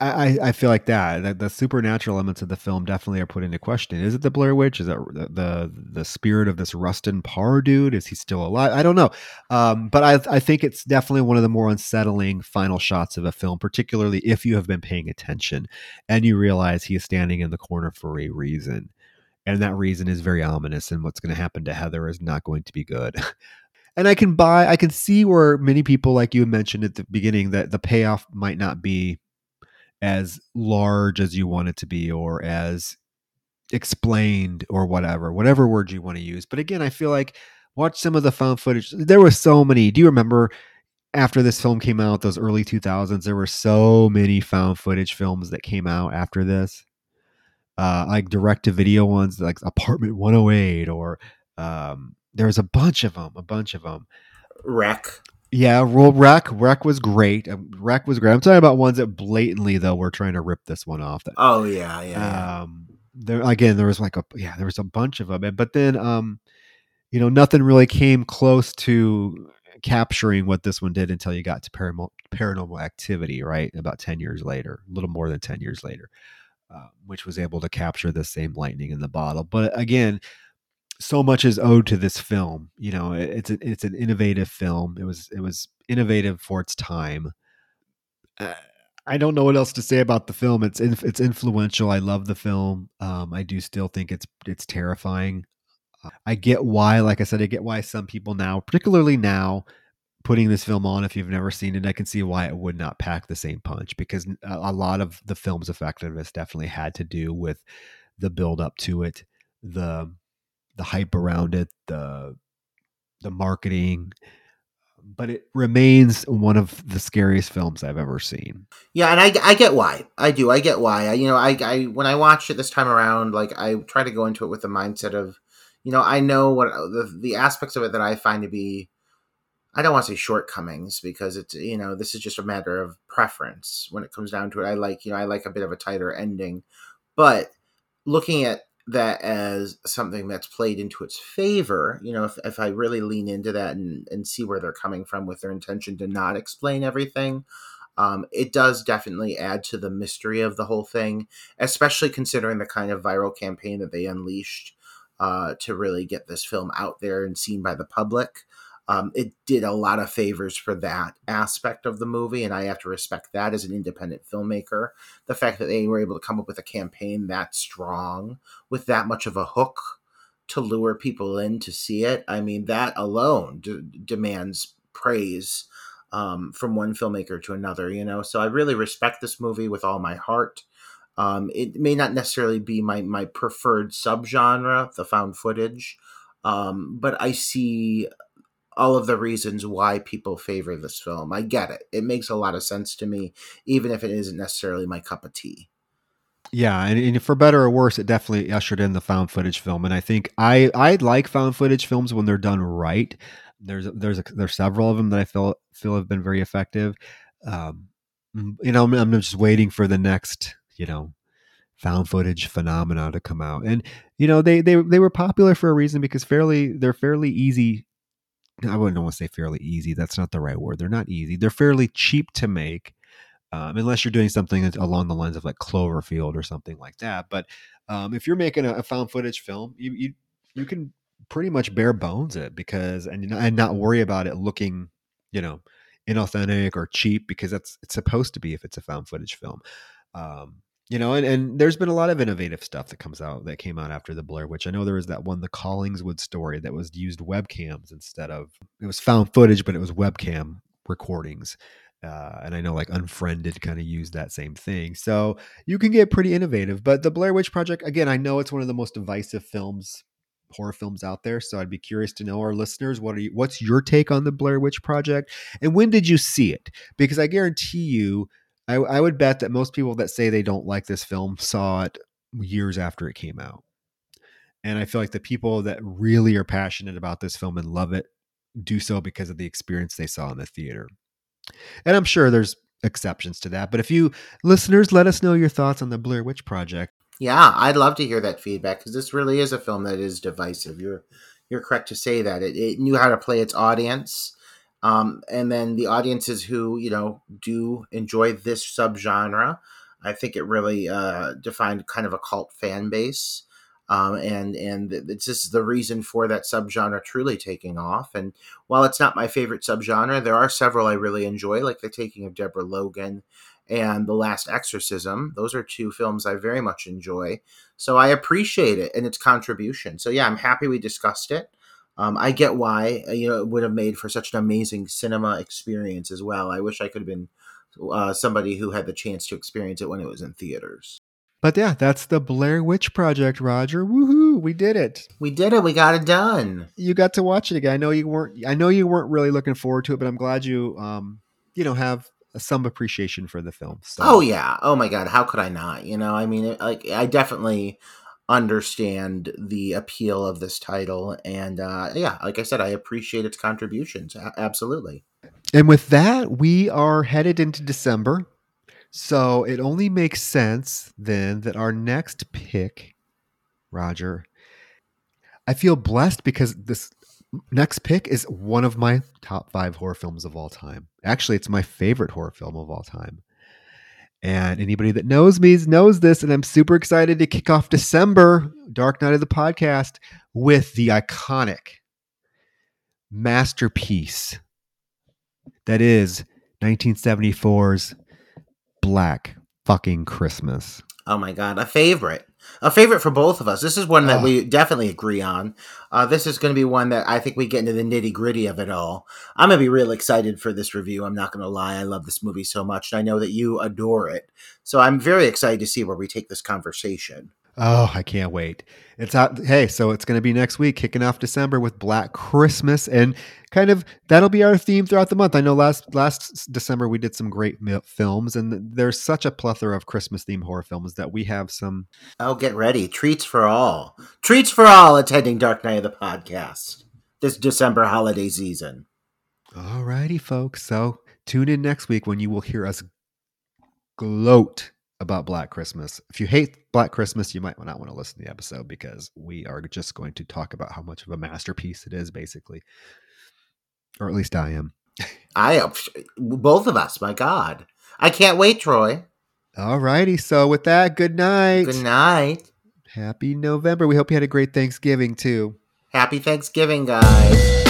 I, I feel like that, that the supernatural elements of the film definitely are put into question. Is it the Blair Witch? Is it the the, the spirit of this Rustin Parr dude? Is he still alive? I don't know, um, but I I think it's definitely one of the more unsettling final shots of a film, particularly if you have been paying attention and you realize he is standing in the corner for a reason, and that reason is very ominous. And what's going to happen to Heather is not going to be good. and I can buy, I can see where many people, like you mentioned at the beginning, that the payoff might not be as large as you want it to be or as explained or whatever, whatever word you want to use. But again, I feel like watch some of the found footage. There were so many. Do you remember after this film came out, those early 2000s, there were so many found footage films that came out after this. Uh, like direct to video ones like Apartment 108 or um, there's a bunch of them, a bunch of them. REC. Yeah, well, REC REC was great. Um, REC was great. I'm talking about ones that blatantly though were trying to rip this one off. That, Oh yeah, yeah. um, there again, there was like a yeah, there was a bunch of them, but then um, you know, nothing really came close to capturing what this one did until you got to paranormal paranormal activity, right? About ten years later, a little more than ten years later, uh, which was able to capture the same lightning in the bottle. But again, so much is owed to this film. You know, it- it's a, it's an innovative film. It was it was innovative for its time. Uh, I don't know what else to say about the film. It's it's influential. I love the film. Um, I do still think it's it's terrifying. I get why, like I said, I get why some people now, particularly now, putting this film on. If you've never seen it, I can see why it would not pack the same punch because a lot of the film's effectiveness definitely had to do with the build up to it, the the hype around it, the the marketing. But it remains one of the scariest films I've ever seen. Yeah, and I, I get why. I do. I get why. I, you know, I, I when I watched it this time around, like I try to go into it with the mindset of, you know, I know what uh, the the aspects of it that I find to be, I don't want to say shortcomings because it's you know this is just a matter of preference when it comes down to it. I like you know I like a bit of a tighter ending, but looking at that as something that's played into its favor, you know, if, if I really lean into that and, and see where they're coming from with their intention to not explain everything, um, it does definitely add to the mystery of the whole thing, especially considering the kind of viral campaign that they unleashed uh, to really get this film out there and seen by the public. Um, it did a lot of favors for that aspect of the movie, and I have to respect that as an independent filmmaker. The fact that they were able to come up with a campaign that strong with that much of a hook to lure people in to see it, I mean, that alone d- demands praise um, from one filmmaker to another, you know. So I really respect this movie with all my heart. Um, it may not necessarily be my my preferred subgenre, the found footage, um, but I see all of the reasons why people favor this film. I get it; it makes a lot of sense to me, even if it isn't necessarily my cup of tea. Yeah, and, and for better or worse, it definitely ushered in the found footage film. And I think I I like found footage films when they're done right. There's there's a, there's several of them that I feel feel have been very effective. Um, you know, I'm, I'm just waiting for the next you know found footage phenomena to come out. And you know, they they they were popular for a reason because fairly they're fairly easy. I wouldn't want to say fairly easy. That's not the right word. They're not easy. They're fairly cheap to make um, unless you're doing something along the lines of like Cloverfield or something like that. But um, if you're making a, a, found footage film, you, you you can pretty much bare bones it because and and not worry about it looking, you know, inauthentic or cheap because that's it's supposed to be if it's a found footage film. Um, you know, and, and there's been a lot of innovative stuff that comes out that came out after the Blair Witch. I know there was that one, the Collingswood story, that was used webcams instead of it was found footage, but it was webcam recordings. Uh, and I know like Unfriended kind of used that same thing. So you can get pretty innovative. But the Blair Witch Project, again, I know it's one of the most divisive films, horror films out there. So I'd be curious to know our listeners, what are you, what's your take on the Blair Witch Project, and when did you see it? Because I guarantee you, I, I would bet that most people that say they don't like this film saw it years after it came out. And I feel like the people that really are passionate about this film and love it do so because of the experience they saw in the theater. And I'm sure there's exceptions to that. But if you listeners, let us know your thoughts on the Blair Witch Project. Yeah, I'd love to hear that feedback because this really is a film that is divisive. You're you're correct to say that it, it knew how to play its audience, um, and then the audiences who you know do enjoy this subgenre. I think it really uh, defined kind of a cult fan base. Um, and and it's just the reason for that subgenre truly taking off. And while it's not my favorite subgenre, there are several I really enjoy, like The Taking of Deborah Logan and The Last Exorcism. Those are two films I very much enjoy. So I appreciate it and its contribution. So yeah, I'm happy we discussed it. Um, I get why you know it would have made for such an amazing cinema experience as well. I wish I could have been uh, somebody who had the chance to experience it when it was in theaters. But yeah, that's the Blair Witch Project, Roger. Woohoo! We did it. We did it. We got it done. You got to watch it again. I know you weren't. I know you weren't really looking forward to it, but I'm glad you, um, you know, have some appreciation for the film. So. Oh yeah. Oh my God. How could I not? You know, I mean, like I definitely understand the appeal of this title, and uh, yeah, like I said, I appreciate its contributions. A- absolutely. And with that, we are headed into December. So it only makes sense then that our next pick, Roger, I feel blessed because this next pick is one of my top five horror films of all time. Actually, it's my favorite horror film of all time. And anybody that knows me knows this, and I'm super excited to kick off December, Dark Night of the Podcast, with the iconic masterpiece that is 1974's Black fucking Christmas. Oh my god, a favorite. A favorite for both of us. This is one that Oh. we definitely agree on. Uh, this is going to be one that I think we get into the nitty gritty of it all. I'm going to be real excited for this review. I'm not going to lie. I love this movie so much, and I know that you adore it. So I'm very excited to see where we take this conversation. Oh, I can't wait. It's out. Hey, so it's going to be next week, kicking off December with Black Christmas, and kind of that'll be our theme throughout the month. I know last last December we did some great films, and there's such a plethora of Christmas themed horror films that we have some. Oh, get ready. Treats for all. Treats for all attending Dark Night of the Podcast this December holiday season. All righty, folks. So tune in next week when you will hear us gloat about Black Christmas. If you hate Black Christmas, you might not want to listen to the episode because we are just going to talk about how much of a masterpiece it is, basically. Or at least I am. I, am. both of us, my God. I can't wait, Troy. All righty. So with that, good night. Good night. Happy November. We hope you had a great Thanksgiving too. Happy Thanksgiving, guys.